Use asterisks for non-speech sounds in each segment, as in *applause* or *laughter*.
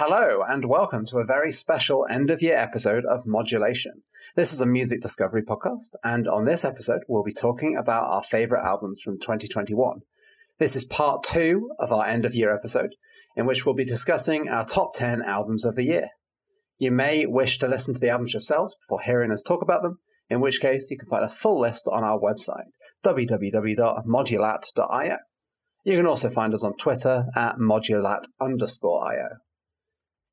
Hello, and welcome to a very special end of year episode of Modulation. This is a music discovery podcast, and on this episode, we'll be talking about our favorite albums from 2021. This is part two of our end of year episode, in which we'll be discussing our top 10 albums of the year. You may wish to listen to the albums yourselves before hearing us talk about them, in which case, you can find a full list on our website, www.modulat.io. You can also find us on Twitter at modulat underscore io.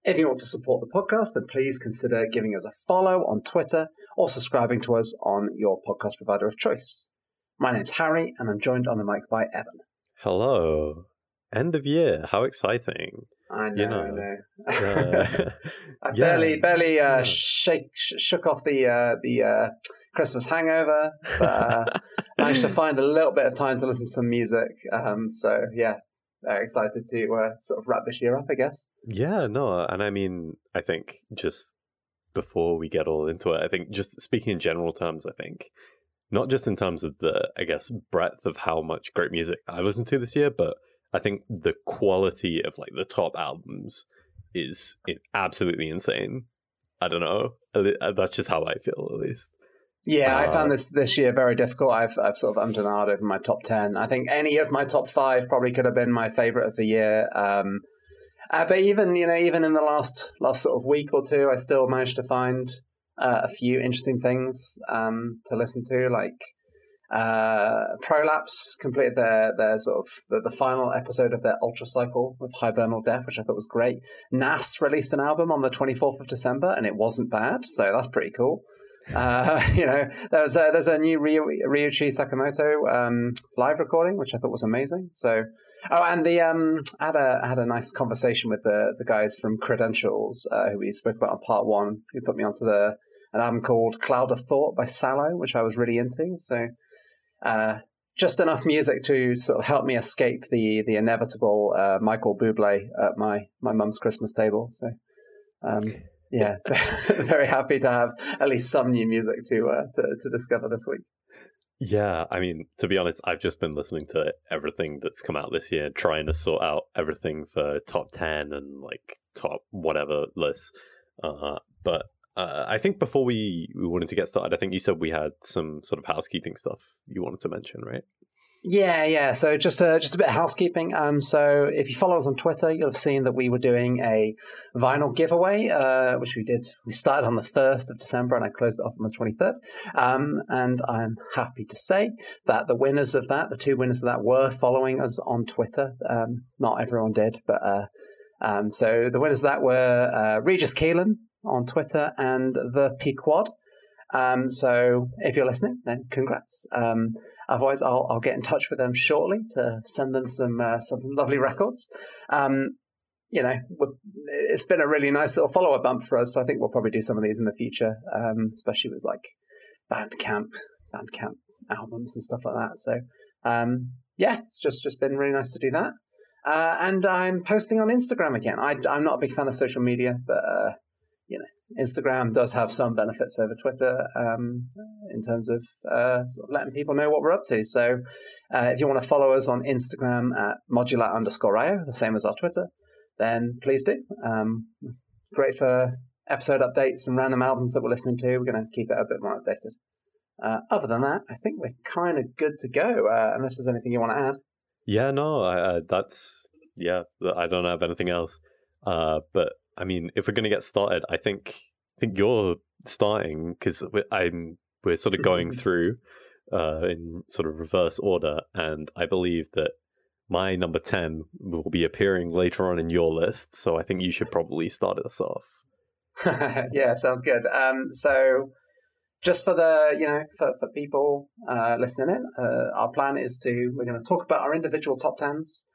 If you want to support the podcast, then please consider giving us a follow on Twitter or subscribing to us on your podcast provider of choice. My name's Harry, and I'm joined on the mic by Evan. Hello. End of year. How exciting. I know, You know, I know. Uh, *laughs* I yeah, barely, barely uh, yeah. shake, sh- shook off the uh, the uh, Christmas hangover, but uh, *laughs* managed to find a little bit of time to listen to some music. Um, so yeah, very excited to uh, sort of wrap this year up, I guess. yeah, no, and I mean, I think just before we get all into it, I think just speaking in general terms, I think not just in terms of the, I guess, breadth of how much great music I listened to this year, but I think the quality of like the top albums is absolutely insane. I don't know. Uh, That's just how I feel, at least. Yeah, I Uh, found this this year very difficult. I've I've sort of ummed and ahed over my top ten. I think any of my top five probably could have been my favorite of the year. Um, uh, but even you know even in the last last sort of week or two, I still managed to find uh, a few interesting things um, to listen to. Like uh, Prolapse completed their their sort of the, the final episode of their Ultra Cycle with Hibernal Death, which I thought was great. Nas released an album on the twenty fourth of December, and it wasn't bad, so that's pretty cool. Uh, *laughs* you know, there's a, there's a new Ryu, Ryuichi Sakamoto um, live recording, which I thought was amazing. So, oh, and the um, I had a I had a nice conversation with the the guys from Credentials uh, who we spoke about on part one, who put me onto the an album called Cloud of Thought by Sallow, which I was really into. So, uh, just enough music to sort of help me escape the the inevitable uh, Michael Bublé at my my mum's Christmas table. So. Um, yeah, *laughs* very happy to have at least some new music to uh, to, to discover this week. Yeah, I mean, to be honest, I've just been listening to everything that's come out this year, trying to sort out everything for top 10 and like top whatever lists. Uh, but uh, I think before we, we wanted to get started, I think you said we had some sort of housekeeping stuff you wanted to mention, right? Yeah, yeah. So just a, just a bit of housekeeping. Um, so if you follow us on Twitter, you'll have seen that we were doing a vinyl giveaway, uh, which we did. We started on the first of December, and I closed it off on the twenty third. Um, and I'm happy to say that the winners of that, the two winners of that, were following us on Twitter. Um, not everyone did, but uh, um, so the winners of that were uh, Regis Keelan on Twitter and the Pequod. Um, so if you're listening, then congrats. Um, otherwise, I'll, I'll get in touch with them shortly to send them some uh, some lovely records. Um, you know, it's been a really nice little follow up bump for us. So I think we'll probably do some of these in the future, um, especially with like Bandcamp, Bandcamp albums and stuff like that. So um, yeah, it's just just been really nice to do that. Uh, and I'm posting on Instagram again. I, I'm not a big fan of social media, but uh, you know, Instagram does have some benefits over Twitter um, in terms of, uh, sort of letting people know what we're up to. So uh, if you want to follow us on Instagram at modulat underscore io, the same as our Twitter, then please do. Um, great for episode updates and random albums that we're listening to. We're going to keep it a bit more updated. Uh, other than that, I think we're kind of good to go, uh, unless there's anything you want to add. Yeah, no, I, that's, yeah, I don't have anything else. Uh, but I mean, if we're going to get started, I think, I think you're starting because I'm, we're sort of going *laughs* through uh, in sort of reverse order, and I believe that my number 10 will be appearing later on in your list. So I think you should probably start us off. *laughs* yeah, sounds good. Um, so, just for the you know for, for people uh, listening in, uh, our plan is to we're going to talk about our individual top tens,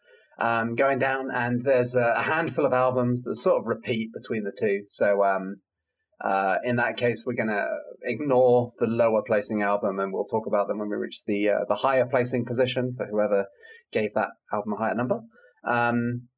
um, going down, and there's a, a handful of albums that sort of repeat between the two. So, um, uh, in that case, we're going to ignore the lower placing album, and we'll talk about them when we reach the uh, the higher placing position for whoever gave that album a higher number. Um,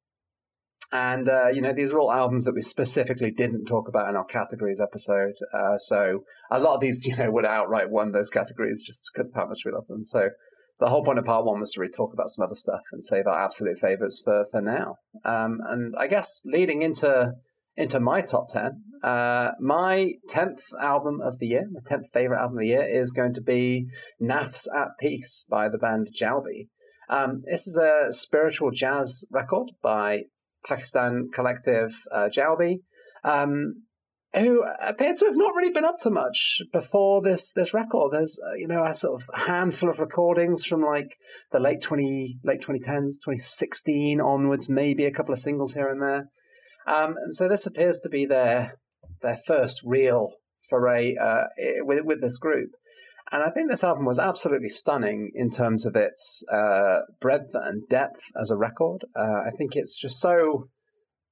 and uh, you know these are all albums that we specifically didn't talk about in our categories episode. Uh, so a lot of these, *laughs* you know, would outright won those categories just because of how much we love them. So the whole point of part one was to really talk about some other stuff and save our absolute favorites for for now. Um, and I guess leading into into my top ten, uh, my tenth album of the year, my tenth favorite album of the year, is going to be "Nafs at Peace" by the band Jaubi. Um, this is a spiritual jazz record by Pakistan collective uh, Jaubi. Um, who appear to have not really been up to much before this this record. There's uh, you know a sort of handful of recordings from like the late twenty late twenty tens, twenty sixteen onwards, maybe a couple of singles here and there. Um, and so this appears to be their their first real foray uh, with with this group. And I think this album was absolutely stunning in terms of its uh, breadth and depth as a record. Uh, I think it's just so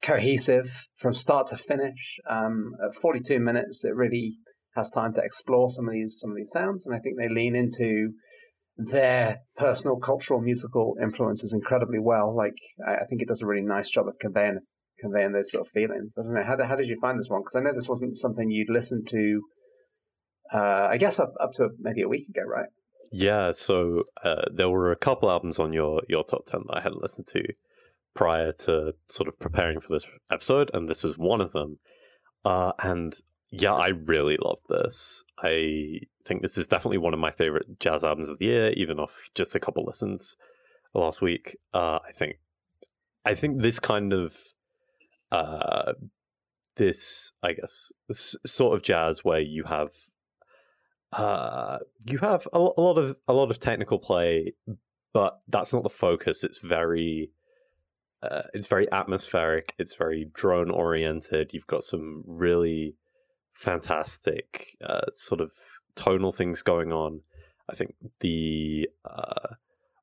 cohesive from start to finish. Um, at 42 minutes, it really has time to explore some of these some of these sounds, and I think they lean into their personal cultural musical influences incredibly well. Like I, think it does a really nice job of conveying conveying those sort of feelings. I don't know how how did you find this one? Because I know this wasn't something you'd listened to. Uh, I guess up up to maybe a week ago, right? Yeah, so uh, there were a couple albums on your your top ten that I hadn't listened to prior to sort of preparing for this episode, and this was one of them. Uh, and yeah, I really love this. I think this is definitely one of my favorite jazz albums of the year, even off just a couple listens last week. Uh, I think, I think this kind of, uh, this I guess this sort of jazz where you have, uh, you have a, a lot of a lot of technical play, but that's not the focus. It's very uh, it's very atmospheric. It's very drone oriented. You've got some really fantastic uh, sort of tonal things going on. I think the uh,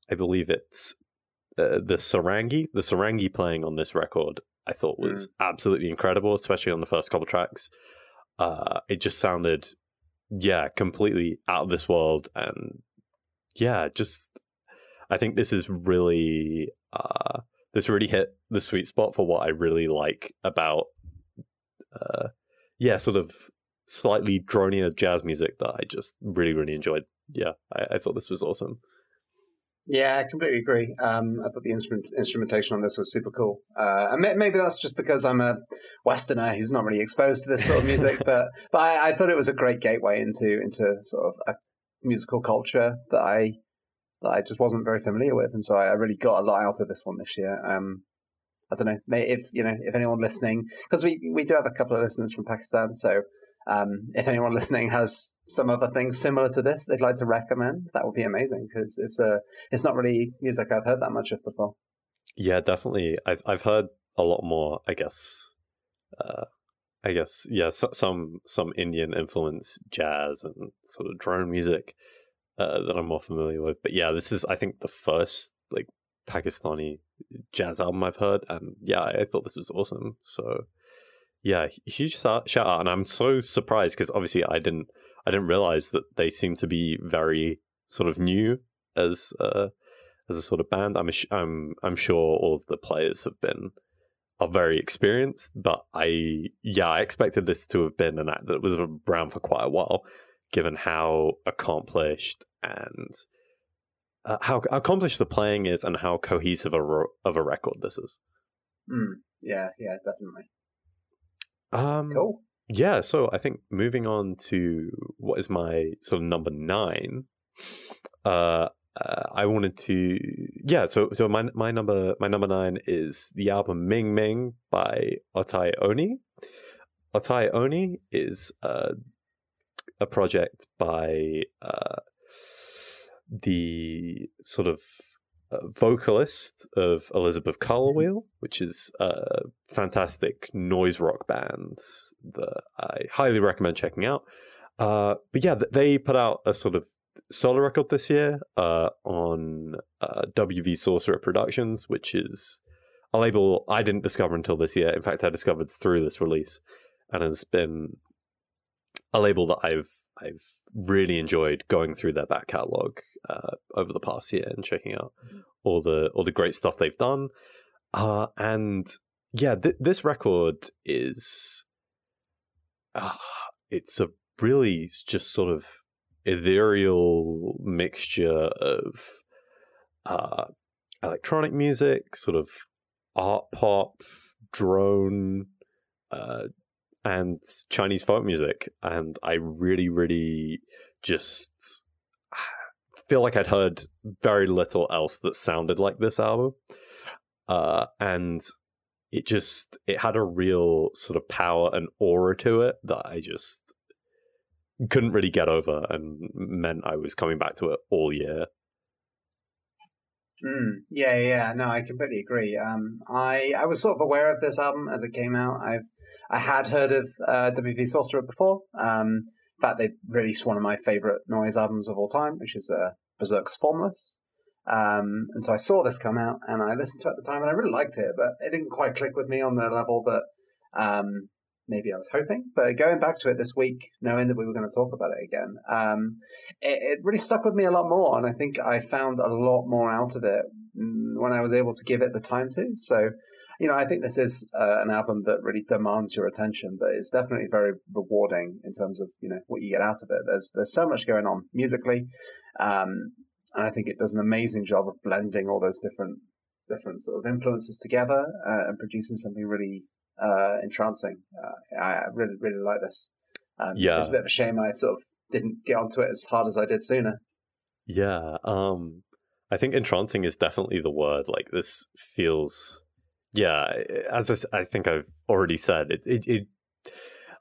I believe it's uh, the sarangi, the sarangi playing on this record. I thought was mm. absolutely incredible, especially on the first couple tracks. Uh, it just sounded, yeah, completely out of this world, and yeah, just I think this is really uh, this really hit the sweet spot for what I really like about, uh, yeah, sort of slightly dronier jazz music that I just really, really enjoyed. Yeah, I, I thought this was awesome. Yeah, I completely agree. Um, I thought the instrument, instrumentation on this was super cool. Uh, and maybe that's just because I'm a Westerner who's not really exposed to this sort of music, *laughs* but but I, I, thought it was a great gateway into into sort of a musical culture that I that I just wasn't very familiar with, and so I really got a lot out of this one this year. Um, I don't know if you know if anyone listening, because we we do have a couple of listeners from Pakistan, so um, if anyone *laughs* listening has some other things similar to this they'd like to recommend, that would be amazing because it's a it's not really music I've heard that much of before. Yeah, definitely. I've I've heard a lot more. I guess. Uh, I guess yeah, so, some some Indian influence jazz and sort of drone music uh, that I'm more familiar with. But yeah, this is I think the first like Pakistani jazz album I've heard, and yeah, I, thought this was awesome. So yeah, huge shout out, and I'm so surprised because obviously I didn't I didn't realize that they seem to be very sort of new as uh, as a sort of band. I'm I'm I'm sure all of the players have been are very experienced, but I yeah I expected this to have been an act that was around for quite a while given how accomplished and uh, how accomplished the playing is and how cohesive a ro- of a record this is. Mm, yeah, yeah, definitely. Um, cool. Yeah, so I think moving on to what is my sort of number nine. Uh, uh, I wanted to yeah. So so my my number my number nine is the album Ming Ming by Otai Oni. Otay:Onii is uh, a project by uh, the sort of uh, vocalist of Elizabeth Colour Wheel, which is a fantastic noise rock band that I highly recommend checking out. Uh, but yeah, they put out a sort of solo record this year uh, on uh, WV Sorcerer Productions, which is a label I didn't discover until this year. In fact, I discovered through this release and has been a label that I've I've really enjoyed going through their back catalog uh, over the past year and checking out mm-hmm. all the all the great stuff they've done. Uh, and yeah, th- this record is uh, it's a really just sort of ethereal mixture of uh, electronic music, sort of art pop, drone, uh, and Chinese folk music. And I really, really just feel like I'd heard very little else that sounded like this album. Uh, and it just it had a real sort of power and aura to it that I just couldn't really get over and meant I was coming back to it all year. Mm, yeah, yeah, no, I completely agree. Um, I I was sort of aware of this album as it came out. I've I had heard of uh, WV Sorcerer before. Um, in fact, they released one of my favorite noise albums of all time, which is uh, Berserk's Formless. Um, and so I saw this come out and I listened to it at the time and I really liked it, but it didn't quite click with me on the level that um, maybe I was hoping. But going back to it this week, knowing that we were going to talk about it again, um, it, it, really stuck with me a lot more. And I think I found a lot more out of it when I was able to give it the time to. So, you know, I think this is uh, an album that really demands your attention, but it's definitely very rewarding in terms of, you know, what you get out of it. There's, there's so much going on musically. Um, and I think it does an amazing job of blending all those different different sort of influences together uh, and producing something really uh, entrancing. Uh, I really, really like this. Um, yeah, it's a bit of a shame I sort of didn't get onto it as hard as I did sooner. Yeah, um, I think entrancing is definitely the word. Like this feels, yeah. As I, I think I've already said, it, it, it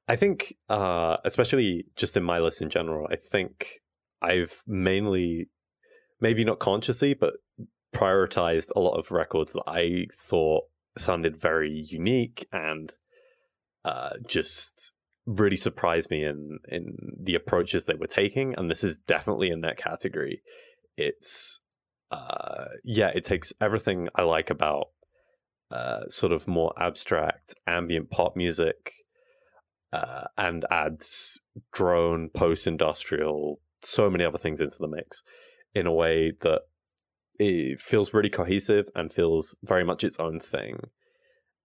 I think, uh, especially just in my list in general, I think I've mainly, maybe not consciously, but prioritized a lot of records that I thought sounded very unique and uh, just really surprised me in in the approaches they were taking and this is definitely in that category. It's uh yeah it takes everything i like about uh sort of more abstract ambient pop music uh and adds drone post-industrial so many other things into the mix in a way that it feels really cohesive and feels very much its own thing.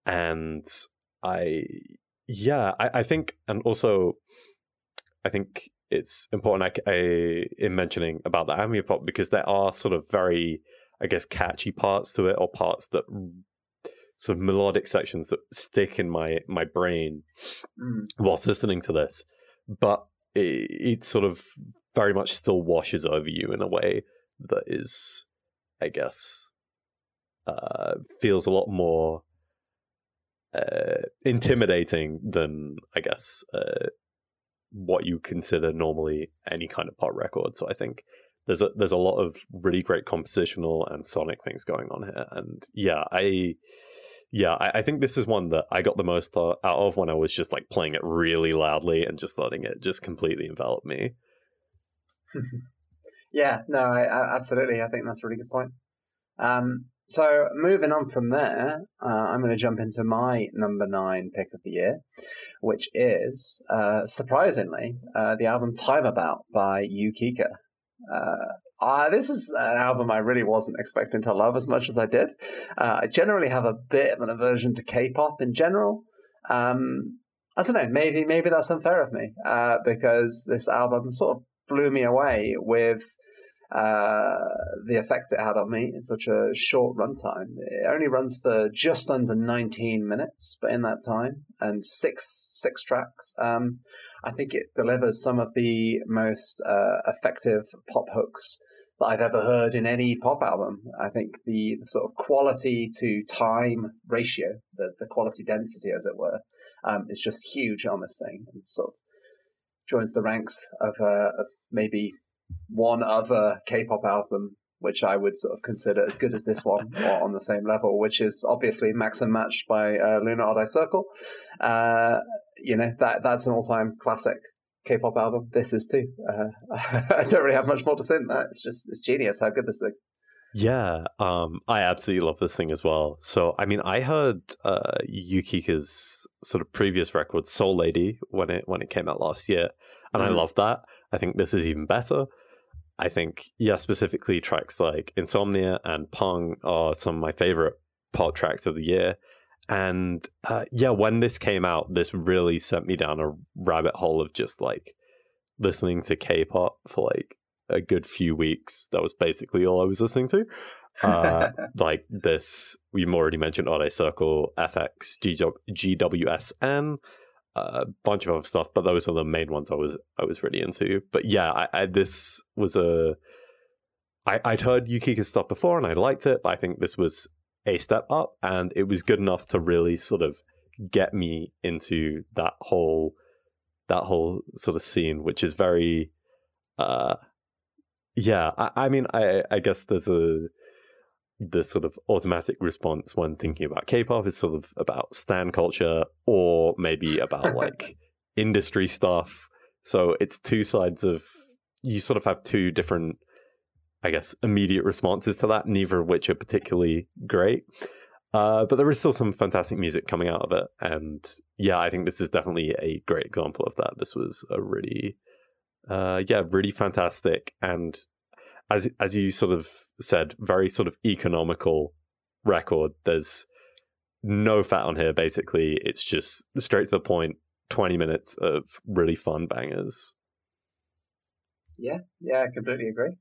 And I, yeah, I, I think, and also, I think it's important I, I, in mentioning about the ambient pop because there are sort of very, I guess, catchy parts to it or parts that sort of melodic sections that stick in my my brain mm. whilst listening to this, but it, it sort of very much still washes over you in a way that is I guess, uh, feels a lot more uh, intimidating than I guess uh, what you consider normally any kind of pop record. So I think there's a there's a lot of really great compositional and sonic things going on here, and yeah, I yeah, I, I, think this is one that I got the most out of when I was just like playing it really loudly and just letting it just completely envelop me. *laughs* Yeah, no, I, I, absolutely. I think that's a really good point. Um, so moving on from there, uh, I'm going to jump into my number nine pick of the year, which is uh, surprisingly uh, the album "Timeabyss" by Yukika. Uh, this is an album I really wasn't expecting to love as much as I did. Uh, I generally have a bit of an aversion to K-pop in general. Um, I don't know. Maybe maybe that's unfair of me uh, because this album sort of blew me away with uh, the effect it had on me in such a short runtime. It only runs for just under 19 minutes, but in that time, and six six tracks. Um, I think it delivers some of the most uh, effective pop hooks that I've ever heard in any pop album. I think the, the sort of quality to time ratio, the, the quality density, as it were, um, is just huge on this thing. And sort of joins the ranks of, uh, of maybe one other K-pop album which I would sort of consider as good as this one *laughs* or on the same level, which is obviously Max & Match by uh, Loona Odd Eye Circle. Uh, you know, that that's an all time classic K pop album. This is too. Uh, *laughs* I don't really have much more to say than that. It's just, it's genius how good this thing. Yeah, um, I absolutely love this thing as well. So, I mean, I heard uh, Yukika's sort of previous record, Soul Lady, when it when it came out last year, and mm. I love that. I think this is even better. I think, yeah, specifically tracks like Insomnia and Pong are some of my favorite pop tracks of the year. And uh, yeah, when this came out, this really sent me down a rabbit hole of just like listening to K pop for like a good few weeks. That was basically all I was listening to. *laughs* uh, like this, we've already mentioned Odd Circle, FX, GWSN, a bunch of other stuff, but those were the main ones I was I was really into. But yeah, I, I this was a I, I'd heard Yukika's stuff before and I liked it, but I think this was a step up and it was good enough to really sort of get me into that whole that whole sort of scene, which is very uh yeah, I, I mean I I guess there's a the sort of automatic response when thinking about K-pop is sort of about stan culture or maybe about *laughs* like industry stuff. So it's two sides of you sort of have two different I guess, immediate responses to that, neither of which are particularly great. Uh, but there is still some fantastic music coming out of it. And yeah, I think this is definitely a great example of that. This was a really, uh, yeah, really fantastic. And as, as you sort of said, very sort of economical record. There's no fat on here, basically. It's just straight to the point. 20 minutes of really fun bangers. Yeah, yeah, I completely agree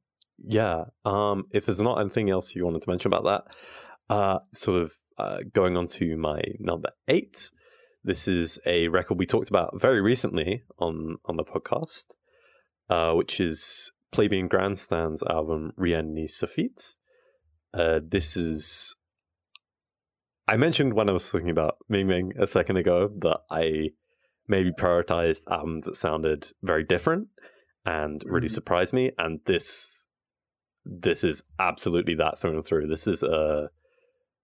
yeah. Um, if there's not anything else you wanted to mention about that, uh, sort of uh, going on to my number eight. This is a record we talked about very recently on on the podcast, uh, which is Plebeian Grandstand's album Rien ne suffit. Uh, this is. I mentioned when I was talking about Ming Ming a second ago that I maybe prioritized albums that sounded very different and really mm-hmm. surprised me. And this this is absolutely that through and through. This is a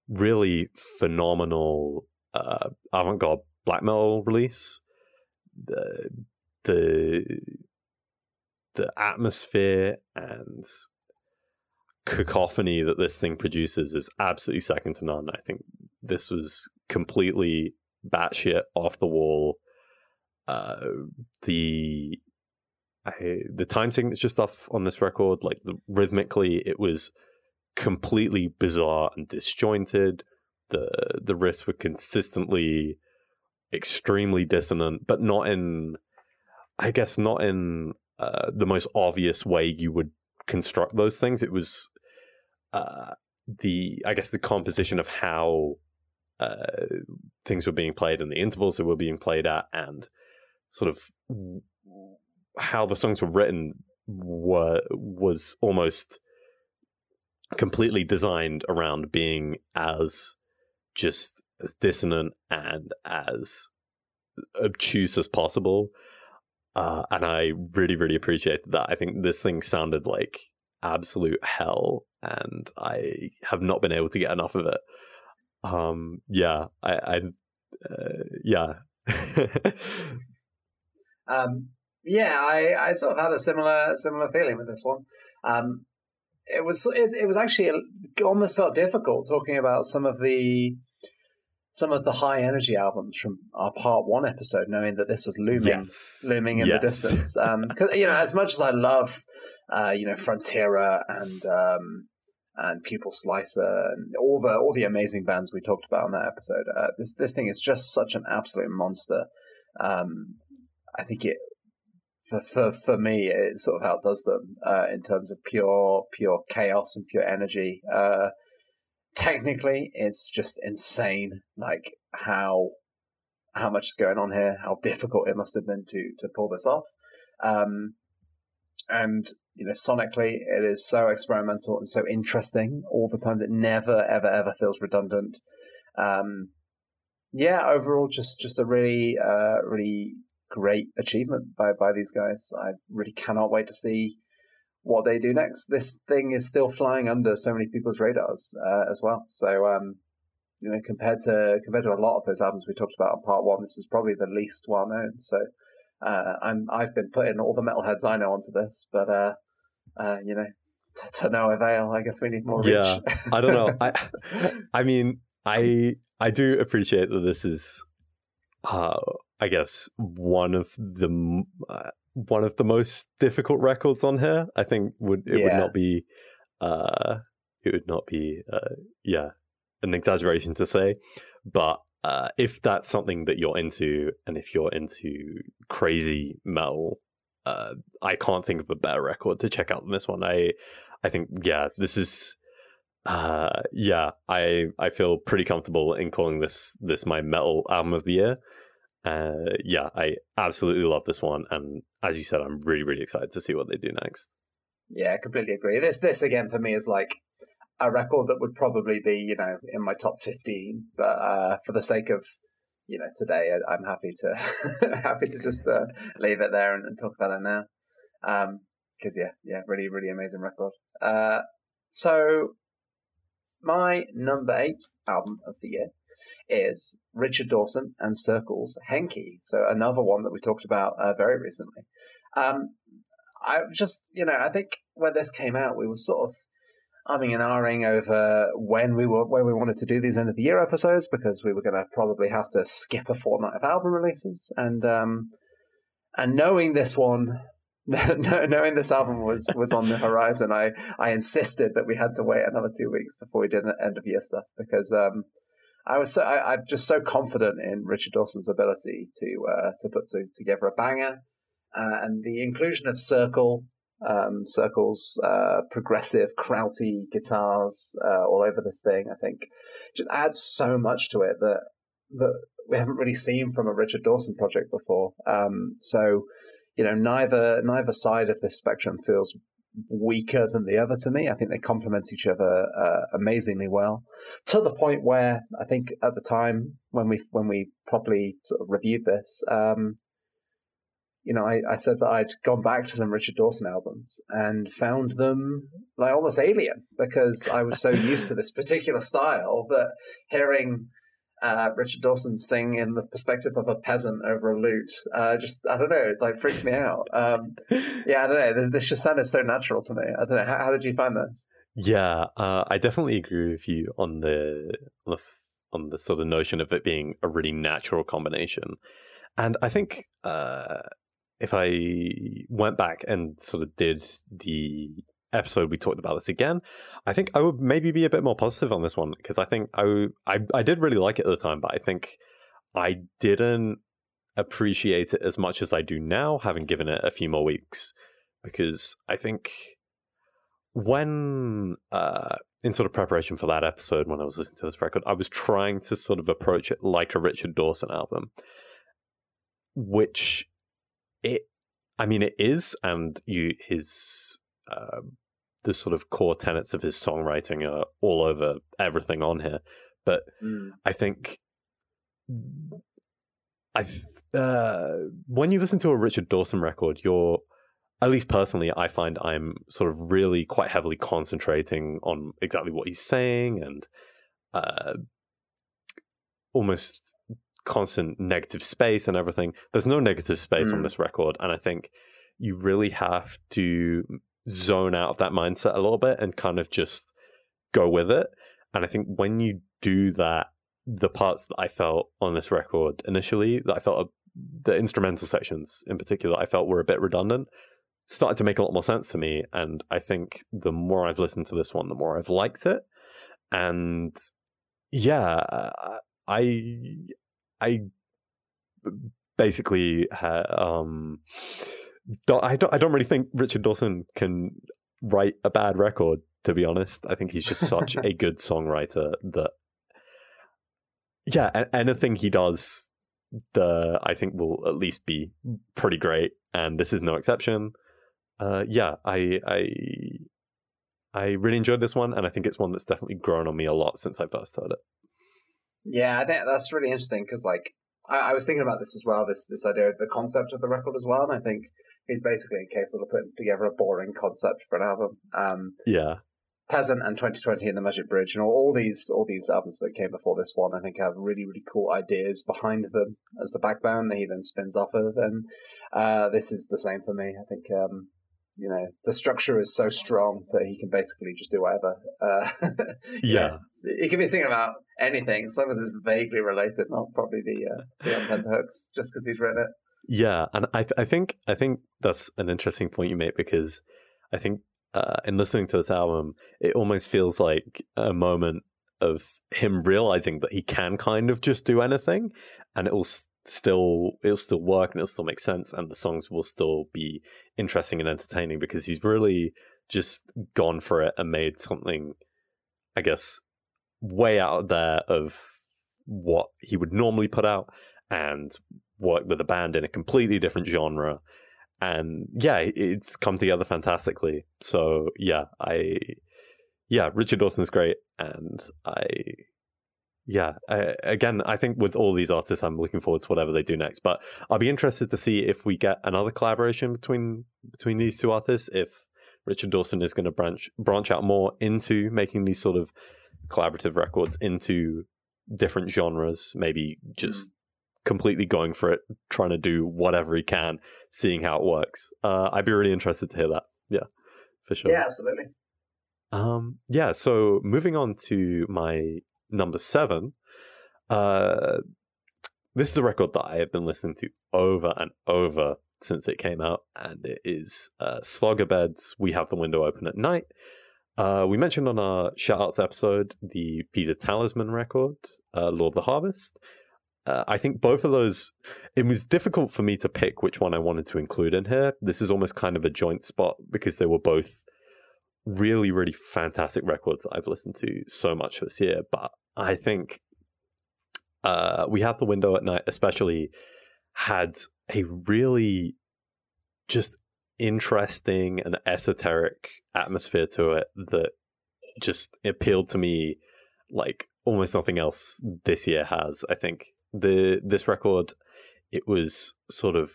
really phenomenal uh, avant-garde black metal release. The the the atmosphere and cacophony that this thing produces is absolutely second to none. I think this was completely batshit off the wall. Uh, the I, the time signature stuff on this record, like the, rhythmically, it was completely bizarre and disjointed. The the riffs were consistently extremely dissonant, but not in, I guess, not in uh, the most obvious way you would construct those things. It was uh, the, I guess, the composition of how uh, things were being played and the intervals that were being played at, and sort of how the songs were written were was almost completely designed around being as just as dissonant and as obtuse as possible. Uh, and I really, really appreciated that. I think this thing sounded like absolute hell, and I have not been able to get enough of it. Um, yeah, I, I uh, yeah. *laughs* um, yeah, I, I sort of had a similar similar feeling with this one. Um, it was it was actually it almost felt difficult talking about some of the some of the high energy albums from our part one episode, knowing that this was looming yes. looming in yes. the distance. Um, *laughs* you know, as much as I love, uh, you know, Frontierer and um, and Pupil Slicer and all the all the amazing bands we talked about on that episode, uh, this this thing is just such an absolute monster. Um, I think it for, for, for me, it sort of outdoes them uh, in terms of pure pure chaos and pure energy. Uh, technically, it's just insane, like how how much is going on here, how difficult it must have been to to pull this off. Um, and you know, sonically, it is so experimental and so interesting all the time that never, ever, ever feels redundant. Um, yeah, overall, just just a really, uh, really great achievement by by these guys. I really cannot wait to see what they do next. This thing is still flying under so many people's radars uh, as well. So um, you know, compared to compared to a lot of those albums we talked about on part one, this is probably the least well known. So uh, I'm I've been putting all the metalheads I know onto this, but uh, uh you know, to, to no avail. I guess we need more. Yeah, I don't know. I *laughs* I mean, I I do appreciate that this is uh, I guess one of the uh, one of the most difficult records on here. I think would it yeah. would not be uh, it would not be uh, yeah an exaggeration to say, but uh, if that's something that you're into, and if you're into crazy metal, uh, I can't think of a better record to check out than this one. I I think yeah, this is uh, yeah, I I feel pretty comfortable in calling this this my metal album of the year. Uh, yeah, I absolutely love this one, and as you said, I'm really really excited to see what they do next. Yeah, I completely agree. This this again for me is like a record that would probably be you know in my top fifteen, but uh, for the sake of you know today, I'm happy to *laughs* happy to just uh, leave it there and, and, talk about it now. Because um, yeah, yeah, really really amazing record. Uh, so my number eight album of the year is Richard Dawson and Circles Henki. So another one that we talked about uh, very recently. Um, I just, you know, I think when this came out, we were sort of umming and ahhing over when we were when we wanted to do these end of the year episodes because we were going to probably have to skip a fortnight of album releases and um, and knowing this one *laughs* knowing this album was was on the horizon, I I insisted that we had to wait another two weeks before we did the end of year stuff because um, I was so, I, am just so confident in Richard Dawson's ability to uh, to put to, together a banger, uh, and the inclusion of Circle um, Circle's uh, progressive krauty guitars uh, all over this thing, I think, just adds so much to it that that we haven't really seen from a Richard Dawson project before. Um, so you know, neither neither side of this spectrum feels weaker than the other to me. I think they complement each other uh, amazingly well, to the point where I think at the time when we when we properly sort of reviewed this, um, you know, I, I said that I'd gone back to some Richard Dawson albums and found them like almost alien because I was so used to this particular style that hearing uh, Richard Dawson sing in the perspective of a peasant over a lute. Uh, just I don't know, it like freaked me out. Um, *laughs* yeah, I don't know. This just sounded so natural to me. I don't know. How, how did you find this? Yeah, uh, I definitely agree with you on the on the on the sort of notion of it being a really natural combination, and I think uh, if I went back and sort of did the episode we talked about this again, I think I would maybe be a bit more positive on this one because I think I, I I did really like it at the time, but I think I didn't appreciate it as much as I do now, having given it a few more weeks. Because I think when uh, in sort of preparation for that episode, when I was listening to this record, I was trying to sort of approach it like a Richard Dawson album, which it, I mean, it is, and you his uh, the sort of core tenets of his songwriting are all over everything on here. But mm. I think I uh, when you listen to a Richard Dawson record, you're at least personally, I find I'm sort of really quite heavily concentrating on exactly what he's saying and uh, almost constant negative space and everything. There's no negative space mm. on this record, and I think you really have to zone out of that mindset a little bit and kind of just go with it. And I think when you do that, the parts that I felt on this record initially, that I felt the instrumental sections in particular, I felt were a bit redundant, started to make a lot more sense to me. And I think the more I've listened to this one, the more I've liked it. And yeah, I, I basically, um, I don't I don't really think Richard Dawson can write a bad record. To be honest, I think he's just such *laughs* a good songwriter that yeah, anything he does, the I think will at least be pretty great, and this is no exception. Uh, yeah, I I I really enjoyed this one, and I think it's one that's definitely grown on me a lot since I first heard it. Yeah, I think that's really interesting because like I, I, was thinking about this as well. This this idea, the concept of the record as well, and I think he's basically incapable of putting together a boring concept for an album. Um, yeah. Peasant and 2020 and the Magic Bridge and all, all, these all these albums that came before this one, I think have really really cool ideas behind them as the backbone that he then spins off of, and uh, this is the same for me. I think um, you know the structure is so strong that he can basically just do whatever. Uh, *laughs* yeah, he can be singing about anything as long as it's vaguely related, not probably the uh, the hooks, just because he's written it. Yeah, and I th- I think I think that's an interesting point you make because I think uh, in listening to this album, it almost feels like a moment of him realizing that he can kind of just do anything, and it will still it'll still work and it'll still make sense, and the songs will still be interesting and entertaining because he's really just gone for it and made something I guess, way out there of what he would normally put out and work with a band in a completely different genre. And yeah, it's come together fantastically. So yeah, I yeah, Richard Dawson's great, and I yeah, uh, again, I think with all these artists, I'm looking forward to whatever they do next. But I'll be interested to see if we get another collaboration between between these two artists. If Richard Dawson is going to branch branch out more into making these sort of collaborative records into different genres, maybe just. Completely going for it, trying to do whatever he can, seeing how it works. Uh, I'd be really interested to hear that. Yeah, for sure. Yeah, absolutely. Um, yeah. So moving on to my number seven, uh, this is a record that I have been listening to over and over since it came out, and it is uh, Slugabeds. We have the window open at night. Uh, we mentioned on our shoutouts episode the Peter Talisman record, uh, Lord of the Harvest. Uh, I think both of those, it was difficult for me to pick which one I wanted to include in here. This is almost kind of a joint spot because they were both really, really fantastic records that I've listened to so much this year. But I think uh, we had the window at night, especially had a really just interesting and esoteric atmosphere to it that just appealed to me like almost nothing else this year has. I think the this record it was sort of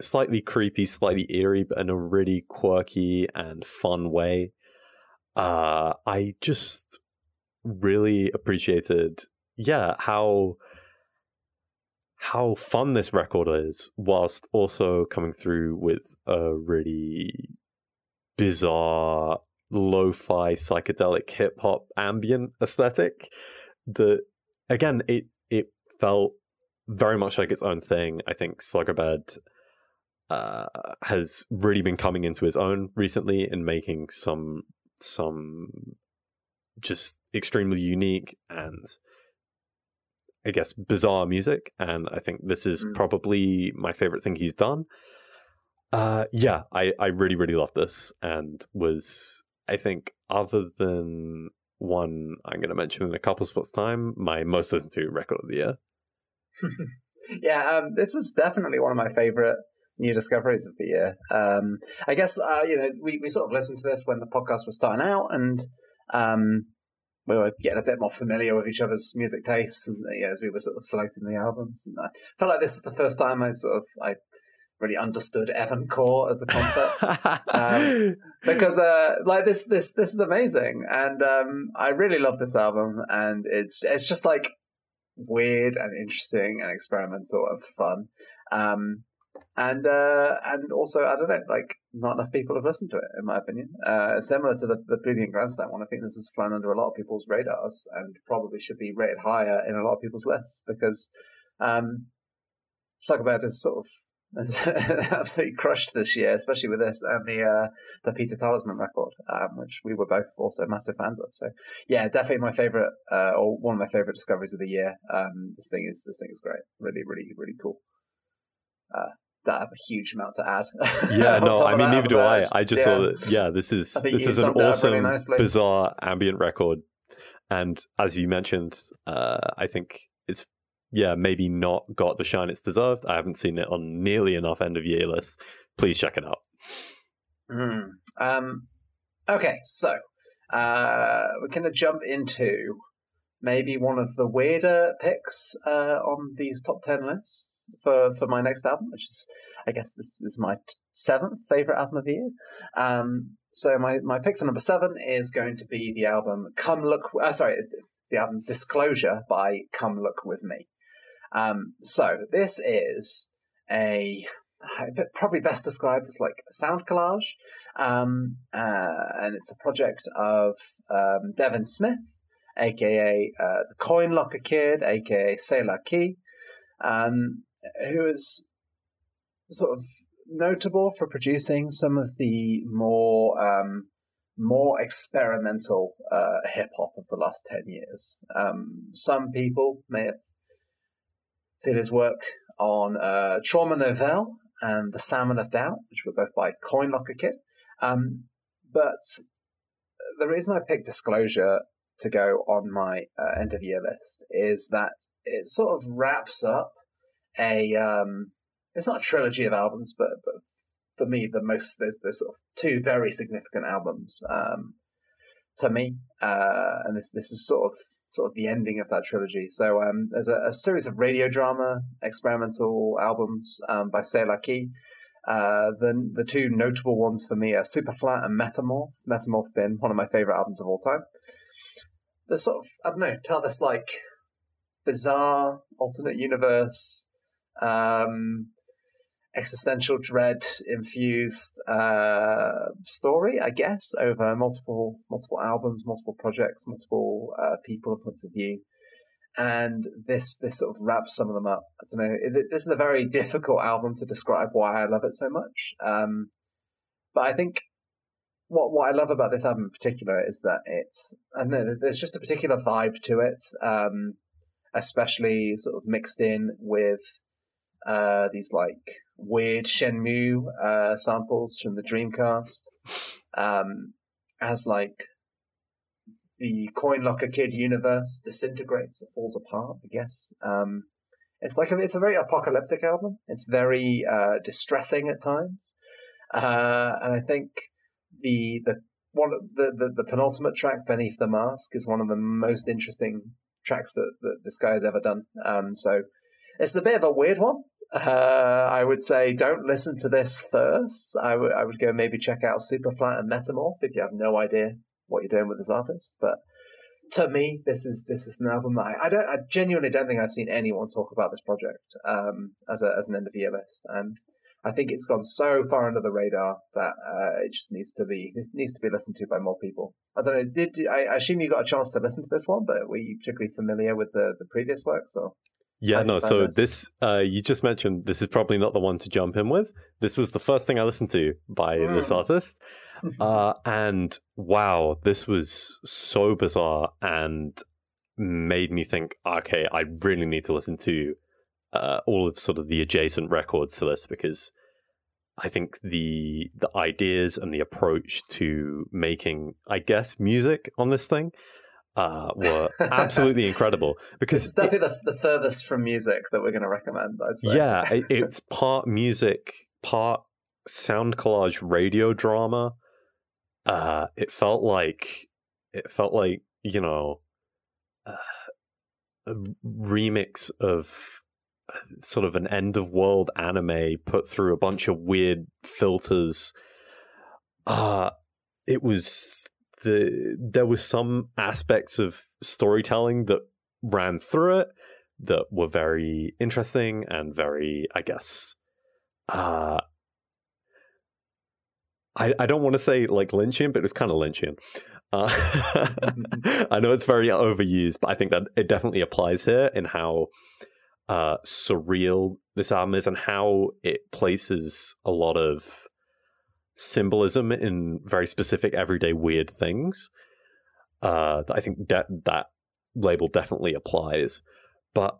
slightly creepy, slightly eerie, but in a really quirky and fun way uh, I just really appreciated, yeah, how how fun this record is, whilst also coming through with a really bizarre lo-fi psychedelic hip hop ambient aesthetic. That again, it it felt very much like its own thing. I think Slugabed uh, has really been coming into his own recently in making some some just extremely unique and I guess bizarre music, and I think this is mm. probably my favorite thing he's done. Uh, yeah, I I really really love this, and was I think other than one I'm going to mention in a couple spots time, my most listened to record of the year. *laughs* yeah, um, this is definitely one of my favorite new discoveries of the year. Um, I guess uh, you know we, we sort of listened to this when the podcast was starting out, and um, we were getting a bit more familiar with each other's music tastes, and as we were sort of selecting the albums. And I felt like this is the first time I sort of I really understood Evan Core as a concept *laughs* um, because uh, like this this this is amazing, and um, I really love this album, and it's it's just like weird and interesting and experimental and fun. Um, and uh, and also I don't know, like not enough people have listened to it, in my opinion. Uh, similar to the the Plebeian Grandstand one, I think this has flown under a lot of people's radars and probably should be rated higher in a lot of people's *laughs* lists because um, Slugabed is sort of *laughs* absolutely crushed this year, especially with this and the uh, the Peter Talisman record, um, which we were both also massive fans of. So yeah, definitely my favorite uh, or one of my favorite discoveries of the year. Um, this thing is this thing is great, really, really, really cool. Uh, that have a huge amount to add. *laughs* Yeah, no, I mean neither do I. I just yeah. thought that yeah, this is this is an awesome, really bizarre ambient record, and as you mentioned, uh, I think it's yeah maybe not got the shine it's deserved. I haven't seen it on nearly enough end of year lists. Please check it out. Mm. Um, okay, so uh, we're going to jump into maybe one of the weirder picks uh, on these top 10 lists for, for my next album, which is, I guess, this is my seventh favorite album of the year. Um, so my, my pick for number seven is going to be the album Come Look, uh, sorry, it's the album Disclosure by Come Look With Me. Um, so this is a probably best described as like a sound collage. Um, uh, and it's a project of um, Devin Smith, aka uh, the Coin Locker Kid, aka Sailor Key, um, who is sort of notable for producing some of the more um, more experimental uh, hip hop of the last ten years. Um, some people may have seen his work on uh, Trauma Nouvelle and The Salmon of Doubt, which were both by Coin Locker Kid. Um, but the reason I picked Disclosure to go on my uh, end of year list is that it sort of wraps up a um, it's not a trilogy of albums, but, but for me, the most there's there's sort of two very significant albums um, to me, uh, and this this is sort of sort of the ending of that trilogy. So um, there's a, a, series of radio drama experimental albums um, by Selah Key. Uh, the the two notable ones for me are Superflat and Metamorph. Metamorph been one of my favorite albums of all time. The sort of I don't know tell this like bizarre alternate universe um, existential dread infused uh, story, I guess, over multiple multiple albums, multiple projects, multiple uh, people and points of view. And this this sort of wraps some of them up. I don't know. It, this is a very difficult album to describe why I love it so much. Um, but I think what what I love about this album in particular is that it's I don't know. There's just a particular vibe to it, um, especially sort of mixed in with uh, these like weird Shenmue uh, samples from the Dreamcast um, as like the Coin Locker Kid universe disintegrates or falls apart. I guess um, it's like a, it's a very apocalyptic album. It's very uh, distressing at times, uh, and I think the the one the, the the penultimate track beneath the mask is one of the most interesting tracks that, that this guy has ever done. Um, so it's a bit of a weird one. Uh, I would say don't listen to this first. I would I would go maybe check out Superflat and Metamorph if you have no idea what you're doing with this artist. But to me, this is this is an album that I, I don't I genuinely don't think I've seen anyone talk about this project um, as a as an end of year list, and I think it's gone so far under the radar that uh, it just needs to be it needs to be listened to by more people. I don't know. Did I assume you got a chance to listen to this one, but were you particularly familiar with the the previous works? Or yeah, no. So this, this uh, you just mentioned, this is probably not the one to jump in with. This was the first thing I listened to by mm. this artist, *laughs* uh, and wow, this was so bizarre and made me think. Okay, I really need to listen to uh, all of sort of the adjacent records to this because I think the the ideas and the approach to making, I guess, music on this thing uh, were *laughs* absolutely incredible because it's definitely it, the, the furthest from music that we're going to recommend. Yeah, it, *laughs* it's part music, part sound collage, radio drama. Uh, it felt like it felt like you know uh, a remix of uh, sort of an end of world anime put through a bunch of weird filters. Uh it was the there was some aspects of storytelling that ran through it that were very interesting and very, I guess, uh, I, I don't want to say like Lynchian, but it was kind of Lynchian. Uh, *laughs* I know it's very overused, but I think that it definitely applies here in how uh, surreal this album is and how it places a lot of symbolism in very specific everyday weird things. Uh, I think that that label definitely applies. But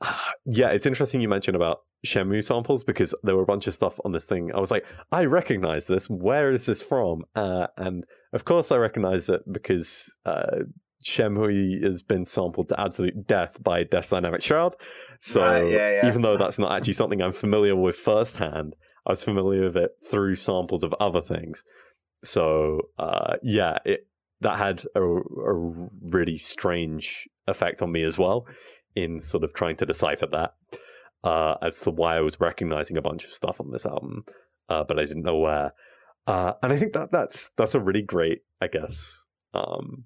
uh, yeah, it's interesting you mentioned about Shenmue samples because there were a bunch of stuff on this thing. I was like, I recognize this. Where is this from? Uh, and of course, I recognize it because uh, Shenmue has been sampled to absolute death by Death Dynamic Shroud. So right, yeah, yeah. even though that's not actually something I'm familiar with firsthand, I was familiar with it through samples of other things. So uh, yeah, it that had a, a really strange effect on me as well in sort of trying to decipher that uh, as to why I was recognizing a bunch of stuff on this album, uh, but I didn't know where. Uh, and I think that that's that's a really great, I guess, um,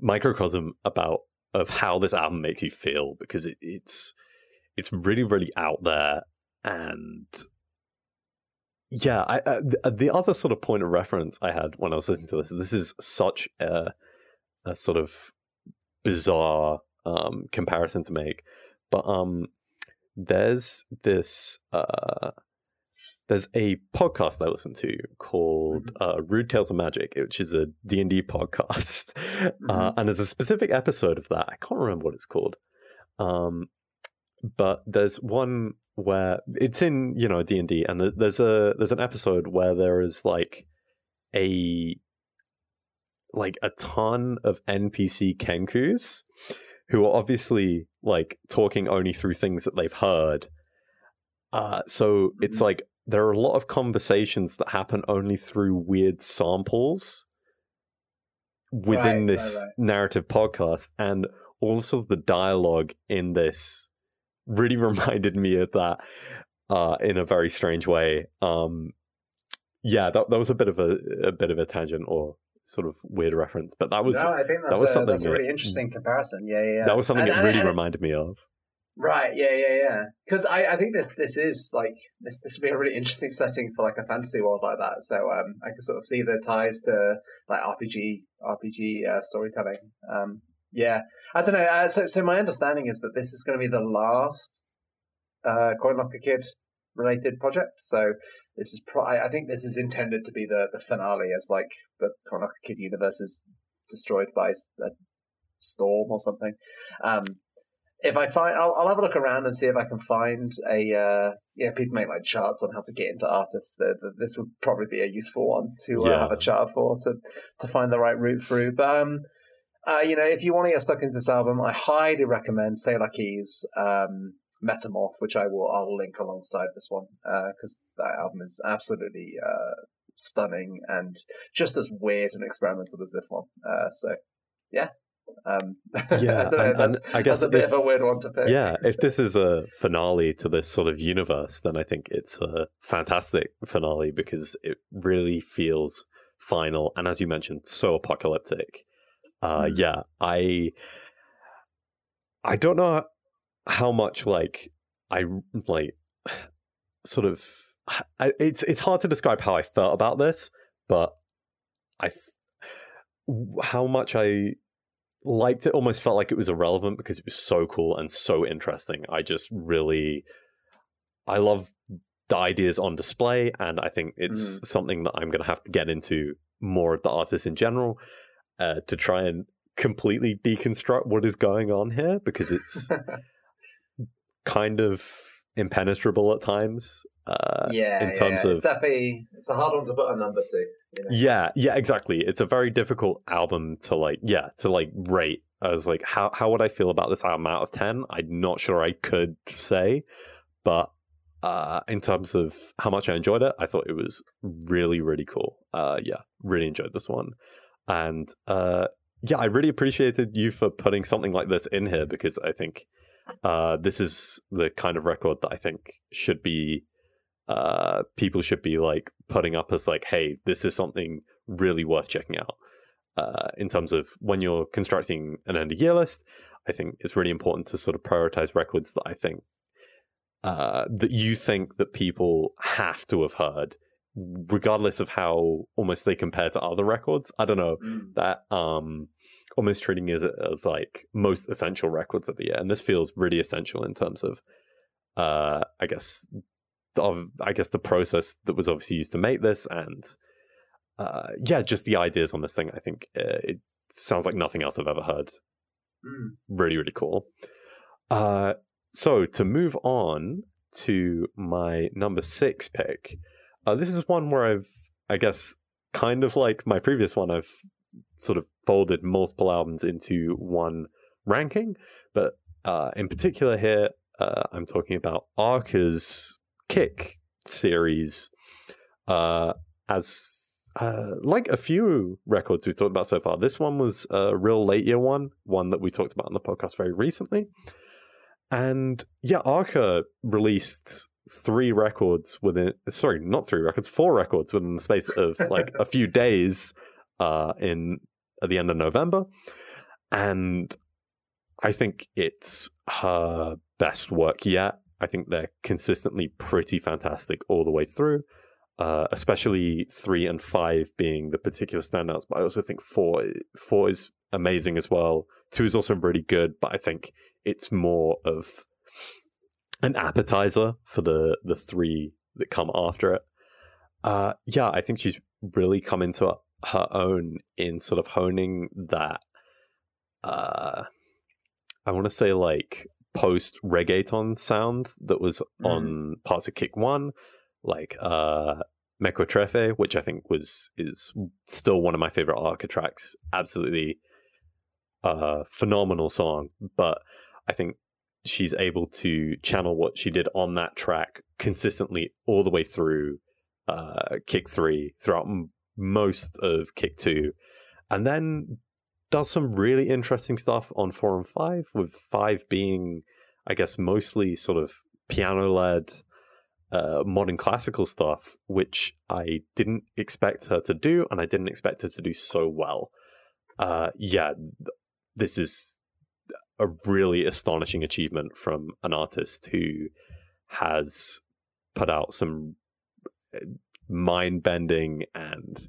microcosm about of how this album makes you feel because it, it's it's really really out there and yeah, I, uh, uh, the other sort of point of reference I had when I was listening to this, this is such a, a sort of bizarre um, comparison to make, but um, there's this uh, there's a podcast I listen to called mm-hmm. uh, Rude Tales of Magic, which is a D and D podcast, *laughs* uh, mm-hmm. uh, and there's a specific episode of that. I can't remember what it's called, um, but there's one where it's in you know D and D, and there's a there's an episode where there is like a like a ton of NPC Kenkus who are obviously like talking only through things that they've heard. Uh, so mm-hmm. it's like there are a lot of conversations that happen only through weird samples within right, this right, right. narrative podcast, and also the dialogue in this really *laughs* reminded me of that uh, in a very strange way. Um, yeah, that, that was a bit of a, a bit of a tangent or sort of weird reference, but that was no, I think that's, that was a, something that's a really interesting comparison. Yeah, yeah, yeah. That was something and, it really and, reminded me of. Right. Yeah. Yeah. Yeah. Because I, I think this this is like this this would be a really interesting *laughs* setting for like a fantasy world like that. So um, I can sort of see the ties to like RPG RPG uh, storytelling. Um, yeah. I don't know. Uh, so so my understanding is that this is going to be the last uh, Coin Locker Kid related project. So this is pro- I think this is intended to be the the finale as like the Coin Locker Kid universe is destroyed by a storm or something. Um, if I find, I'll, I'll have a look around and see if I can find a. Uh, yeah, people make like charts on how to get into artists. The, the, this would probably be a useful one to uh, yeah. have a chart for to to find the right route through. But um, uh, you know, if you want to get stuck into this album, I highly recommend Key's um, Metamorph, which I will I'll link alongside this one because uh, that album is absolutely uh, stunning and just as weird and experimental as this one. Uh, so yeah, um, *laughs* yeah, I, and, and I guess that's a bit if, of a weird one to pick. Yeah, if this is a finale to this sort of universe, then I think it's a fantastic finale because it really feels final and, as you mentioned, so apocalyptic. Uh, mm. Yeah, I I don't know how much like I like *sighs* sort of *sighs* I, it's it's hard to describe how I felt about this, but I how much I liked it almost felt like it was irrelevant because it was so cool and so interesting. I just really I love the ideas on display and I think it's mm. something that I'm going to have to get into more of the artists in general uh, to try and completely deconstruct what is going on here because it's *laughs* kind of impenetrable at times. Uh, yeah, in terms yeah. of it's definitely it's a hard one to put a number to. You know? Yeah, yeah, exactly. It's a very difficult album to like, yeah, to like rate. I was like, how how would I feel about this album out of ten? I'm not sure I could say, but uh, in terms of how much I enjoyed it, I thought it was really, really cool. Uh, yeah, really enjoyed this one, and uh, yeah, I really appreciated you for putting something like this in here because I think uh, this is the kind of record that I think should be uh, people should be like putting up as like, hey, this is something really worth checking out. Uh, in terms of when you're constructing an end of year list, I think it's really important to sort of prioritize records that I think uh, that you think that people have to have heard, regardless of how almost they compare to other records. I don't know mm. that um, almost treating it as, as like most essential records of the year, and this feels really essential in terms of, uh, I guess, of I guess the process that was obviously used to make this, and uh, yeah, just the ideas on this thing. I think uh, it sounds like nothing else I've ever heard. Mm. Really, really cool. Uh, so to move on to my number six pick, uh, this is one where I've, I guess, kind of like my previous one, I've sort of folded multiple albums into one ranking. But uh, in particular, here, uh, I'm talking about Arca's Kick series. Uh, as uh, like a few records we've talked about so far, this one was a real late year one, one that we talked about on the podcast very recently. And yeah, Arca released three records within sorry, not three records, four records within the space of *laughs* like a few days uh, in at the end of November, and I think it's her best work yet. I think they're consistently pretty fantastic all the way through, uh, especially three and five being the particular standouts. But I also think four four is amazing as well. Two is also really good, but I think it's more of an appetizer for the the three that come after it. Uh, yeah, I think she's really come into her own in sort of honing that uh I want to say like post reggaeton sound that was mm. on parts of Kick One, like uh Mequetrefe, which I think was is still one of my favorite Arca tracks. Absolutely uh, phenomenal song, but I think she's able to channel what she did on that track consistently all the way through uh, kick three, throughout m- most of kick two, and then does some really interesting stuff on four and five, with five being, I guess, mostly sort of piano led. Uh, modern classical stuff, which I didn't expect her to do, and I didn't expect her to do so well. Uh, yeah, this is a really astonishing achievement from an artist who has put out some uh, mind bending and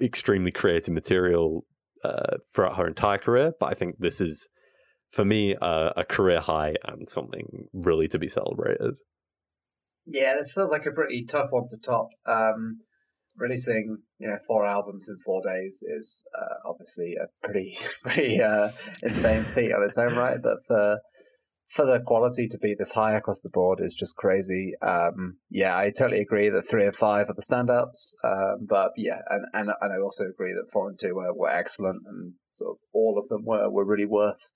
extremely creative material uh, throughout her entire career. But I think this is, for me, uh, a career high and something really to be celebrated. Yeah, this feels like a pretty tough one to top. Um, releasing you know four albums in four days is uh, obviously a pretty *laughs* pretty uh, insane feat on its own right. But for for the quality to be this high across the board is just crazy. Um, yeah, I totally agree that three and five are the standouts. Um, but yeah, and, and and I also agree that four and two were, were excellent, and sort of all of them were, were really worth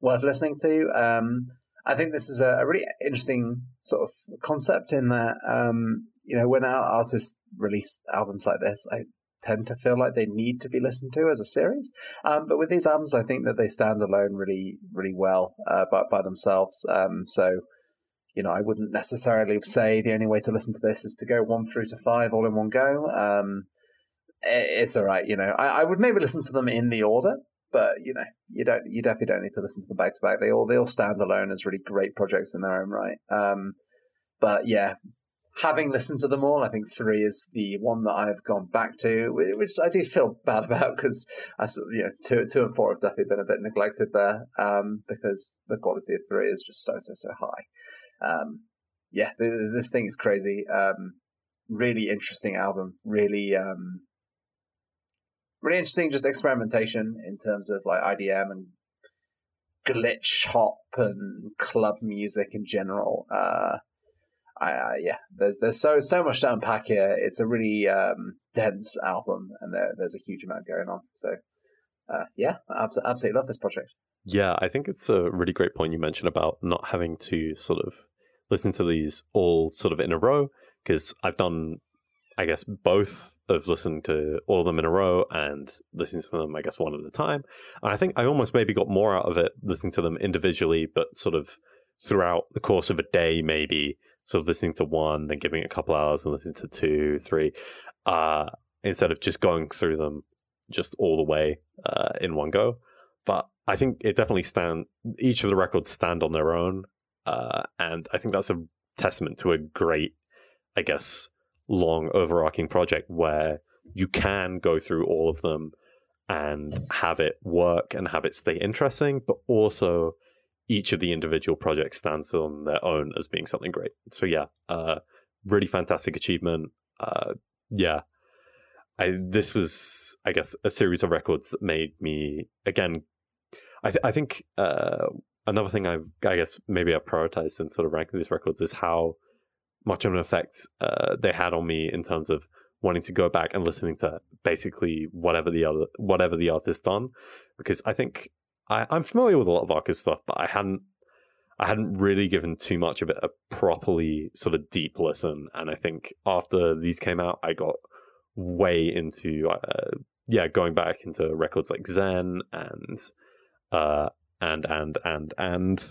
worth listening to. Um, I think this is a, really interesting sort of concept in that um, you know, when our artists release albums like this, I tend to feel like they need to be listened to as a series. Um, but with these albums, I think that they stand alone really, really well uh, by, by themselves. Um, so, you know, I wouldn't necessarily say the only way to listen to this is to go one through to five all in one go. Um, it, it's all right, you know. I, I would maybe listen to them in the order, but you know, you don't, you definitely don't need to listen to them back to back. They all, they all stand alone as really great projects in their own right. Um, but yeah, having listened to them all, I think three is the one that I've gone back to, which I do feel *laughs* bad about because I, you know, two, two and four have definitely been a bit neglected there um, because the quality of three is just so so so high. Um, yeah, this thing is crazy. Um, really interesting album. Really, um, really interesting. Just experimentation in terms of like IDM and glitch hop and club music in general. Uh, I, uh, yeah, there's there's so so much to unpack here. It's a really um, dense album, and there, there's a huge amount going on. So, uh, yeah, I absolutely love this project. Yeah, I think it's a really great point you mentioned about not having to sort of listen to these all sort of in a row because I've done, I guess, both of listening to all of them in a row and listening to them, I guess, one at a time. And I think I almost maybe got more out of it listening to them individually, but sort of throughout the course of a day, maybe sort of listening to one, then giving it a couple hours and listening to two, three, uh, instead of just going through them just all the way uh, in one go. But I think it definitely stand. Each of the records stand on their own, uh, and I think that's a testament to a great, I guess, long overarching project where you can go through all of them and have it work and have it stay interesting, but also each of the individual projects stands on their own as being something great. So yeah, uh, really fantastic achievement. Uh, yeah, I this was I guess a series of records that made me again. I th- I think uh, another thing I I guess maybe I prioritized in sort of ranking these records is how much of an effect uh, they had on me in terms of wanting to go back and listening to basically whatever the other whatever the artist done because I think I, I'm familiar with a lot of Arca's stuff, but I hadn't I hadn't really given too much of it a properly sort of deep listen. And I think after these came out, I got way into uh, yeah, going back into records like Xen and uh, and and and and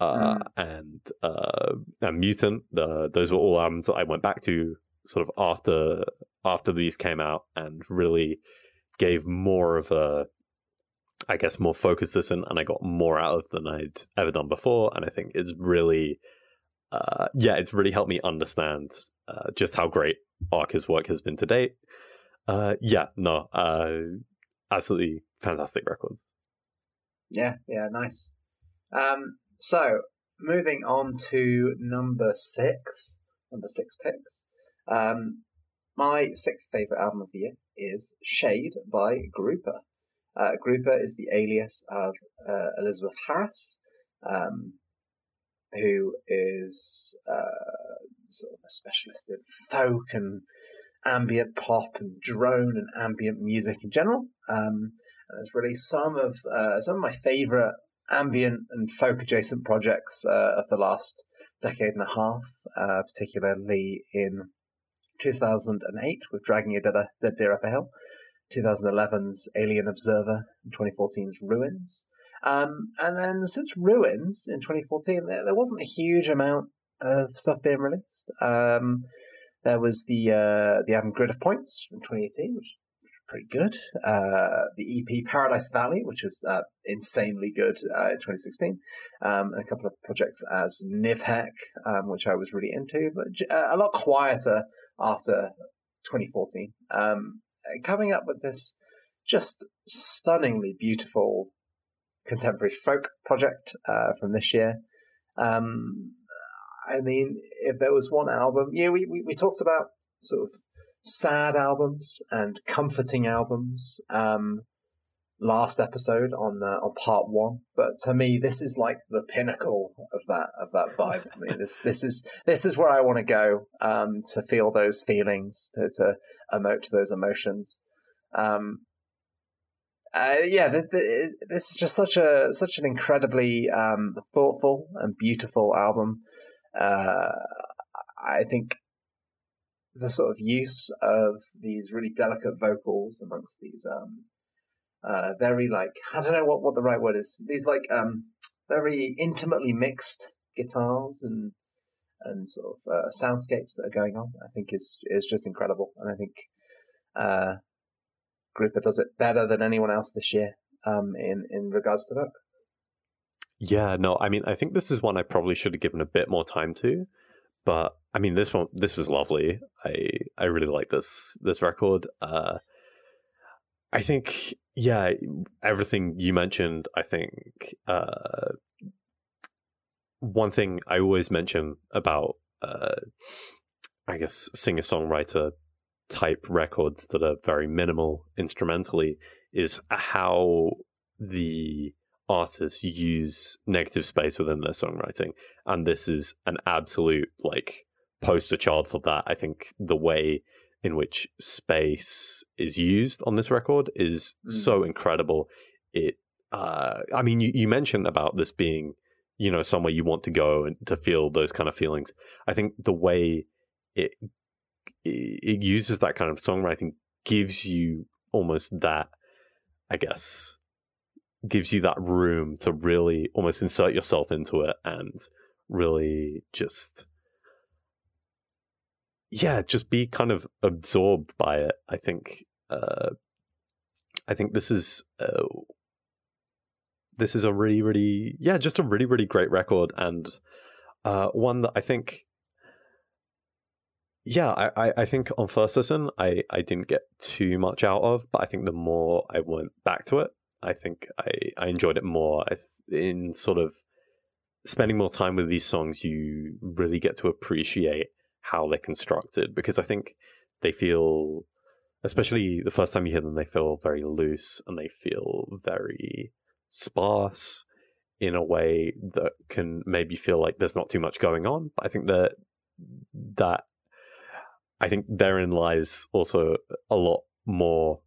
uh, mm. and uh, and Mutant. Uh, those were all albums that I went back to sort of after after these came out and really gave more of a I guess, more focused this and, and I got more out of than I'd ever done before. And I think it's really, uh, yeah, it's really helped me understand uh, just how great Arca's work has been to date. Uh, yeah, no, uh, absolutely fantastic records. Yeah, yeah, nice. Um, so moving on to number six, number six picks. Um, my sixth favorite album of the year is Shade by Grouper. Uh, Grouper is the alias of uh, Elizabeth Harris, um, who is uh, sort of a specialist in folk and ambient pop and drone and ambient music in general. Um, and has released some of uh, some of my favorite ambient and folk adjacent projects uh, of the last decade and a half, uh, particularly in 2008 with Dragging a Dead Deer Up a Hill, 2011's Alien Observer, and 2014's Ruins. Um, and then since Ruins in 2014, there, there, wasn't a huge amount of stuff being released. Um, there was the uh, the album Grid of Points from 2018, which was pretty good. Uh, the EP Paradise Valley, which was uh, insanely good uh, in 2016, um, and a couple of projects as Nivhek, um, which I was really into, but uh, a lot quieter after 2014. Um, coming up with this just stunningly beautiful contemporary folk project uh, from this year. Um, I mean, if there was one album, yeah, we, we, we talked about sort of sad albums and comforting albums um, last episode on uh, on part one. But to me, this is like the pinnacle of that of that vibe for me. *laughs* This this is this is where I want to go um, to feel those feelings, to to emote those emotions. Um, uh, yeah, this is just such a such an incredibly um, thoughtful and beautiful album. Uh, I think the sort of use of these really delicate vocals amongst these um uh very like I don't know what what the right word is these like um very intimately mixed guitars and and sort of uh, soundscapes that are going on I think is is just incredible and I think uh Grouper does it better than anyone else this year um in in regards to that yeah no I mean I think this is one I probably should have given a bit more time to but I mean, this one, this was lovely. I I really like this this record. Uh, I think, yeah, everything you mentioned. I think uh, one thing I always mention about, uh, I guess, singer songwriter type records that are very minimal instrumentally is how the artists use negative space within their songwriting and this is an absolute like poster child for that i think the way in which space is used on this record is mm. so incredible it uh i mean you, you mentioned about this being you know somewhere you want to go and to feel those kind of feelings i think the way it it uses that kind of songwriting gives you almost that i guess gives you that room to really almost insert yourself into it and really just yeah just be kind of absorbed by it i think uh i think this is uh, this is a really really yeah just a really really great record and uh one that i think yeah, I, I think on first listen, I, I didn't get too much out of, but I think the more I went back to it, I think I, I enjoyed it more. in sort of spending more time with these songs, you really get to appreciate how they're constructed because I think they feel, especially the first time you hear them, they feel very loose and they feel very sparse in a way that can maybe feel like there's not too much going on. But I think that that I think therein lies also a lot more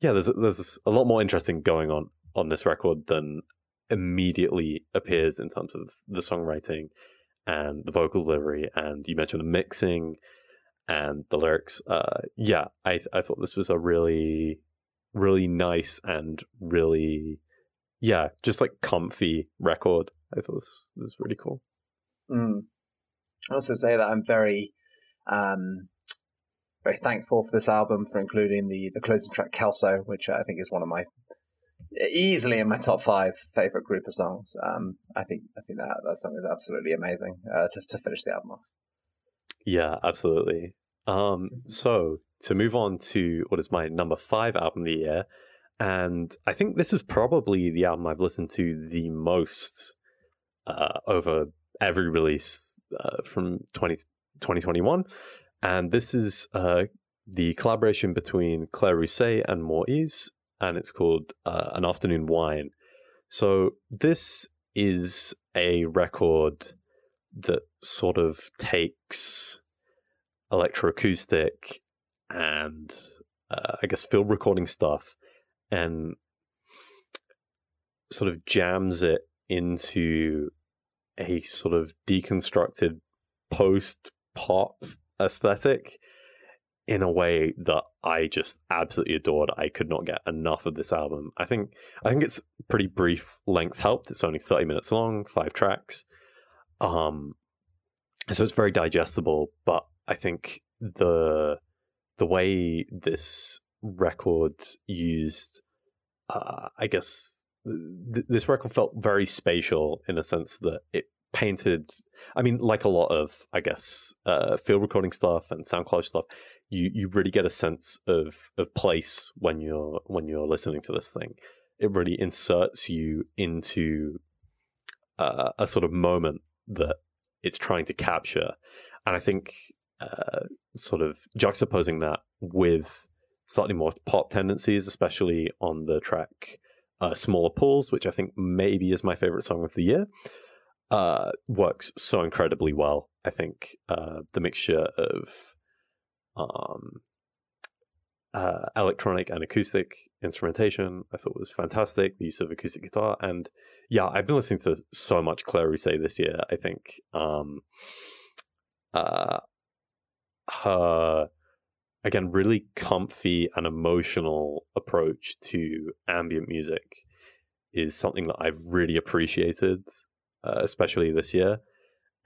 yeah, there's there's a lot more interesting going on on this record than immediately appears in terms of the songwriting and the vocal delivery. And you mentioned the mixing and the lyrics. Uh, yeah, I I thought this was a really really nice and really yeah, just like comfy record. I thought this, this was really cool. Mm. I also say that I'm very um, very thankful for this album for including the the closing track Kelso, which I think is one of my easily in my top five favorite Grouper songs. Um, I think I think that that song is absolutely amazing uh, to to finish the album off. Yeah, absolutely. Um, so to move on to what is my number five album of the year, and I think this is probably the album I've listened to the most uh, over every release uh, from 20, 2021. And this is uh, the collaboration between Claire Rousay and More Eaze, and it's called uh, An Afternoon Whine. So this is a record that sort of takes electroacoustic and uh, I guess field recording stuff and sort of jams it into a sort of deconstructed post pop aesthetic in a way that I just absolutely adored. I could not get enough of this album. I think I think it's pretty brief length helped. It's only 30 minutes long, five tracks. Um so it's very digestible, but I think the the way this record used uh, I guess th- this record felt very spatial in a sense that it painted i mean like a lot of i guess uh, field recording stuff and soundcloud stuff you you really get a sense of of place when you're when you're listening to this thing it really inserts you into uh, a sort of moment that it's trying to capture and i think uh, sort of juxtaposing that with slightly more pop tendencies especially on the track uh, Smaller Pools, which I think maybe is my favorite song of the year, uh, works so incredibly well. I think uh, the mixture of um, uh, electronic and acoustic instrumentation I thought was fantastic. The use of acoustic guitar, and yeah, I've been listening to so much Claire Rousay this year. I think um, uh, her again really comfy and emotional approach to ambient music is something that I've really appreciated, uh, especially this year.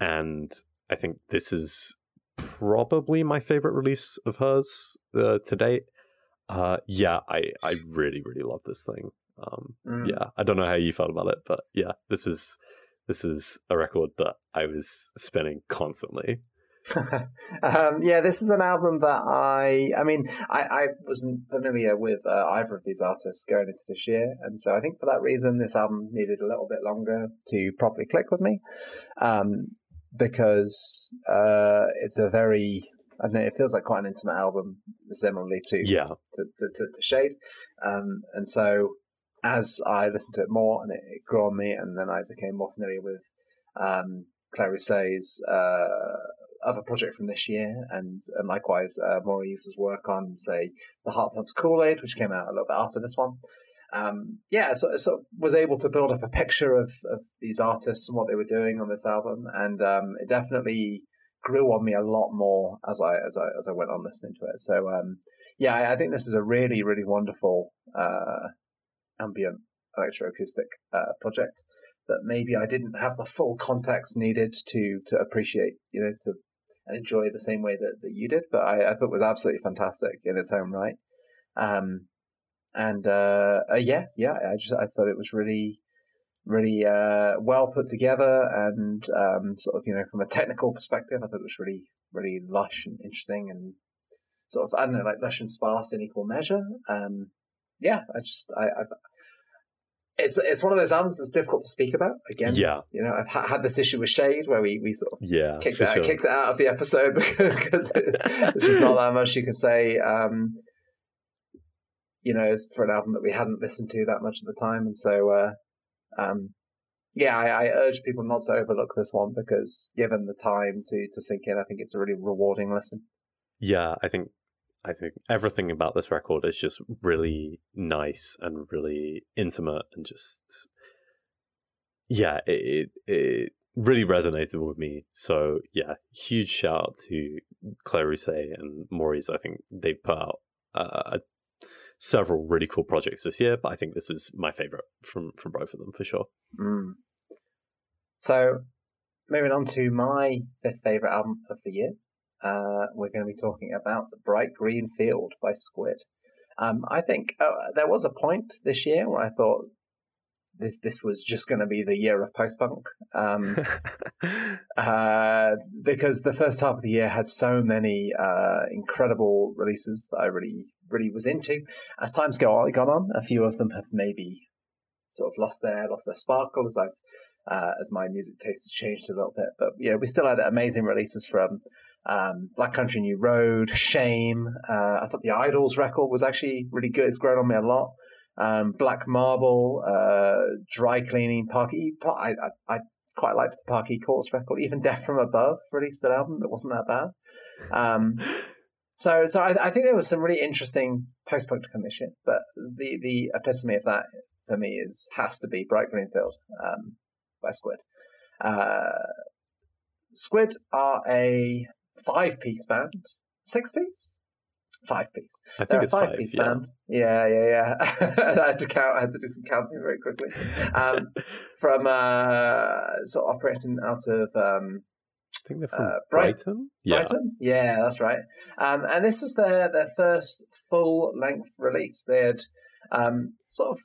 And I think this is probably my favorite release of hers uh, to date. Uh, yeah, I, I really really love this thing. Um, mm. Yeah, I don't know how you felt about it, but yeah, this is this is a record that I was spinning constantly. *laughs* um, yeah, this is an album that I, I mean, I, I wasn't familiar with uh, either of these artists going into this year, and so I think for that reason, this album needed a little bit longer to properly click with me, um, because uh, it's a very, I don't know, it feels like quite an intimate album, similarly to yeah. To, to, to, to Shade, um, and so as I listened to it more and it, it, grew on me, and then I became more familiar with um, Claire Rousay's uh, other project from this year, and, and likewise uh, More Eaze's work on, say, the Heart Pumps Kool Aid, which came out a little bit after this one. Um, yeah, so, so was able to build up a picture of, of these artists and what they were doing on this album, and um, it definitely grew on me a lot more as I as I as I went on listening to it. So um, yeah, I, I, think this is a really really wonderful uh, ambient electroacoustic uh, project that maybe I didn't have the full context needed to to appreciate, you know, to enjoy the same way that, that you did. But I, I thought it was absolutely fantastic in its own right. Um, and uh, uh, yeah, yeah, I just I thought it was really, really uh, well put together, and um, sort of you know from a technical perspective, I thought it was really, really lush and interesting, and sort of I don't know like lush and sparse in equal measure. Um, yeah, I just I, I've it's it's one of those albums that's difficult to speak about. Again, yeah, you know, I've ha- had this issue with Shade where we, we sort of yeah kicked it, sure. kicked it out of the episode *laughs* because it's, it's, just not that much you can say. Um, you know, for an album that we hadn't listened to that much at the time, and so uh, um, yeah, I, I, urge people not to overlook this one because given the time to to sink in, I think it's a really rewarding listen. Yeah, I think I think everything about this record is just really nice and really intimate and just yeah, it it, really resonated with me. So yeah, huge shout out to Claire Rousay and More Eaze. I think they've put out uh, several really cool projects this year, but I think this was my favorite from from both of them for sure. Mm. So moving on to my fifth favorite album of the year uh, we're going to be talking about Bright Green Field by Squid. Um, I think uh, there was a point this year where I thought this this was just going to be the year of post punk, um, *laughs* uh, because the first half of the year had so many uh, incredible releases that I really really was into. As time's go on, gone on, a few of them have maybe sort of lost their lost their sparkle as I've uh, as my music taste has changed a little bit. But yeah, we still had amazing releases from um, Black Country New Road, Shame. Uh, I thought the IDLES record was actually really good. It's grown on me a lot. Um, Black Marble, uh, Dry Cleaning, Park. I, I, I quite liked the Parquet Courts record. Even Death from Above released an album that wasn't that bad. Um, *laughs* so, so I, I, think there was some really interesting post punk to come this year. But the the epitome of that for me is has to be Bright Green Field um, by Squid. Uh, Squid are a five piece band, six piece, five piece. I think They're it's a five, piece yeah. band. Yeah, yeah, yeah. *laughs* I had to count. I had to do some counting very quickly. Um, *laughs* from uh, sort of operating out of. Um, I think they're from uh, Brighton. Yeah. Brighton. Yeah, that's right. Um, and this is their their first full length release. They had um, sort of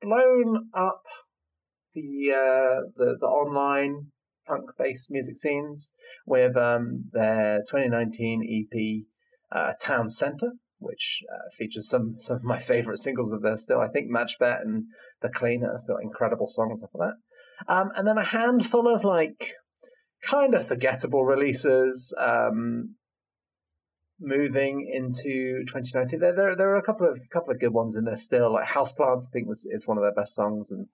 blown up the uh, the the online punk based music scenes with um, their 2019 EP uh, Town Center, which uh, features some some of my favorite singles of theirs still. I think Match Bet and The Cleaner are still incredible songs off of that. Um, and then a handful of like kind of forgettable releases. Um, moving into 2019, there, there there are a couple of couple of good ones in there still. Like Houseplants, I think was is one of their best songs, and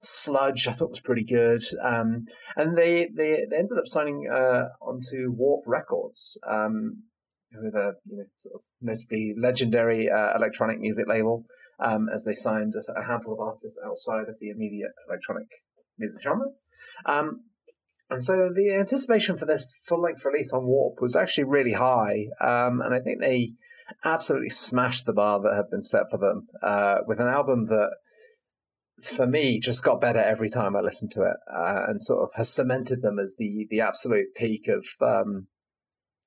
Sludge, I thought was pretty good. Um, and they, they, they ended up signing uh, onto Warp Records, um, with a you know sort of notably legendary uh, electronic music label, um, as they signed a, handful of artists outside of the immediate electronic music genre. Um, and so the anticipation for this full length release on Warp was actually really high, um, and I think they absolutely smashed the bar that had been set for them uh, with an album that for me, just got better every time I listened to it, uh, and sort of has cemented them as the the absolute peak of um,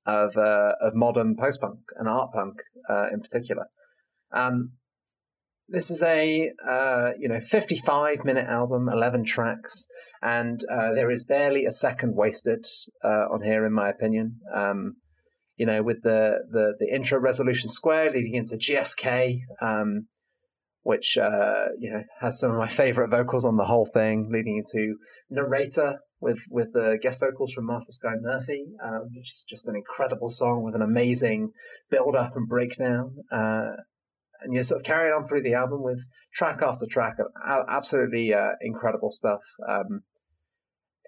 of uh, of modern post punk and art punk uh, in particular. Um, this is a uh, you know 55 minute album, 11 tracks, and uh, there is barely a second wasted uh, on here, in my opinion. Um, you know, with the, the the intro resolution square leading into GSK. Um, which uh, you know has some of my favorite vocals on the whole thing, leading into narrator with with the guest vocals from Martha Skye Murphy, um, which is just an incredible song with an amazing build up and breakdown. And you're sort of carrying on through the album with track after track of absolutely uh, incredible stuff. Um,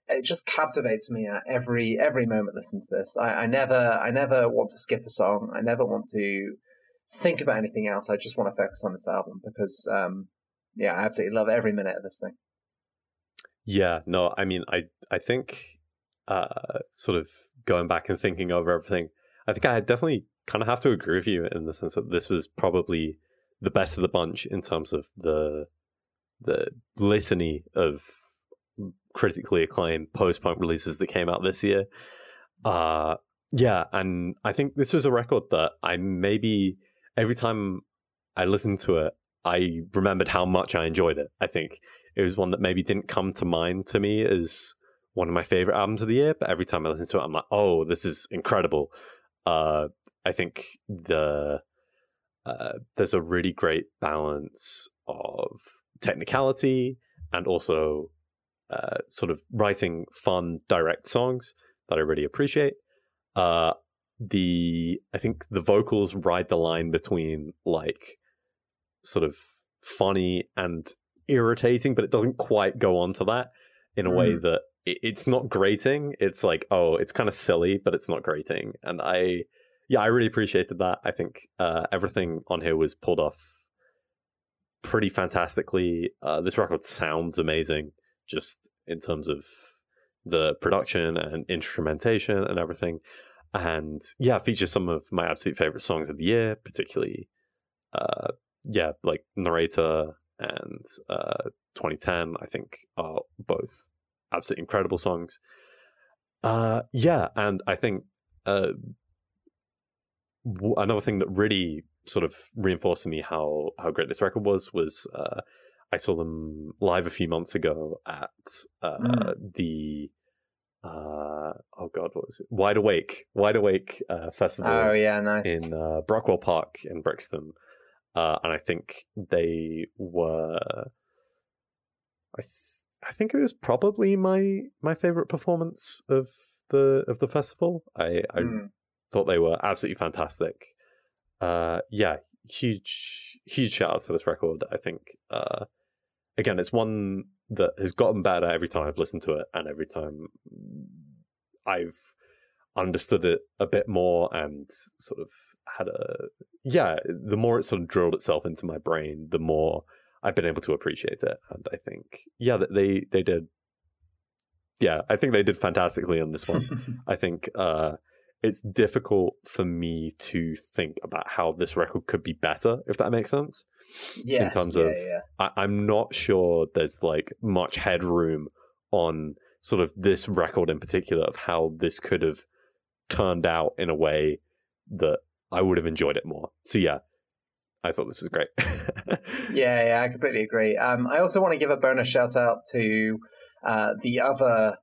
it just captivates me at every every moment. Listen to this. I, I never I never want to skip a song. I never want to think about anything else. I just want to focus on this album because, um, yeah, I absolutely love every minute of this thing. Yeah, no, I mean, I I think, uh, sort of going back and thinking over everything, I think I definitely kind of have to agree with you in the sense that this was probably the best of the bunch in terms of the the litany of critically acclaimed post punk releases that came out this year. Uh, yeah, and I think this was a record that I maybe every time I listened to it, I remembered how much I enjoyed it. I think it was one that maybe didn't come to mind to me as one of my favorite albums of the year, but every time I listen to it, I'm like, oh, this is incredible. Uh, I think the uh, there's a really great balance of technicality and also uh, sort of writing fun, direct songs that I really appreciate. Uh, the I think the vocals ride the line between like sort of funny and irritating, but it doesn't quite go on to that in a mm. way that it, it's not grating. It's like, oh, it's kind of silly, but it's not grating. And I, yeah, I really appreciated that. I think uh, everything on here was pulled off pretty fantastically. Uh, this record sounds amazing, just in terms of the production and instrumentation and everything and yeah, features some of my absolute favorite songs of the year, particularly, uh, yeah, like Narrator and uh, 2010. I think are both absolutely incredible songs. Uh, yeah, and I think uh, another thing that really sort of reinforced to me how how great this record was was uh, I saw them live a few months ago at uh, mm. the uh, oh god, what was it? Wide Awake, Wide Awake uh, festival. Oh yeah, nice in uh, Brockwell Park in Brixton, uh, and I think they were. I th- I think it was probably my my favorite performance of the of the festival. I I mm. Thought they were absolutely fantastic. Uh, yeah, huge huge shout out to this record. I think uh, again, it's one that has gotten better every time I've listened to it, and every time I've understood it a bit more and sort of had a yeah the more it sort of drilled itself into my brain the more i've been able to appreciate it and i think yeah they they did yeah i think they did fantastically on this one *laughs* i think uh it's difficult for me to think about how this record could be better if that makes sense yes, in terms yeah, of yeah. I, i'm not sure there's like much headroom on sort of this record in particular of how this could have turned out in a way that I would have enjoyed it more. So yeah, I thought this was great. *laughs* Yeah, yeah, I completely agree. Um, I also want to give a bonus shout out to uh, the other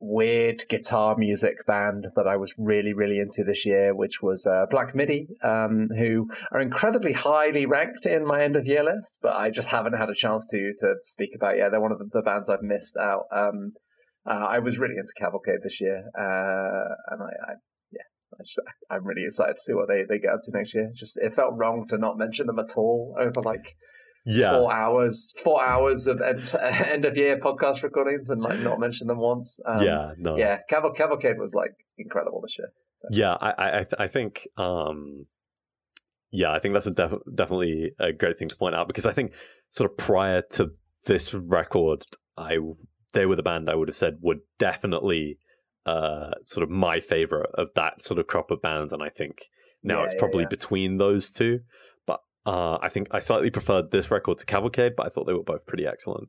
weird guitar music band that I was really, really into this year, which was uh, Black Midi, um, who are incredibly highly ranked in my end of year list, but I just haven't had a chance to to speak about. Yeah, they're one of the, the bands I've missed out. Um, uh, I was really into Cavalcade this year, uh, and I, I yeah, I just, I'm really excited to see what they, they get up to next year. Just it felt wrong to not mention them at all over like yeah, four hours, four hours of end, *laughs* end of year podcast recordings, and like not mention them once. Um, yeah, no, yeah. Caval- Cavalcade was like incredible this year. So. yeah. I I I, th- I think um, yeah, I think that's a def- definitely a great thing to point out because I think sort of prior to this record, I they were the band I would have said would definitely uh sort of my favorite of that sort of crop of bands, and I think now Yeah, it's yeah, probably yeah. between those two. Uh, I think I slightly preferred this record to Cavalcade, but I thought they were both pretty excellent.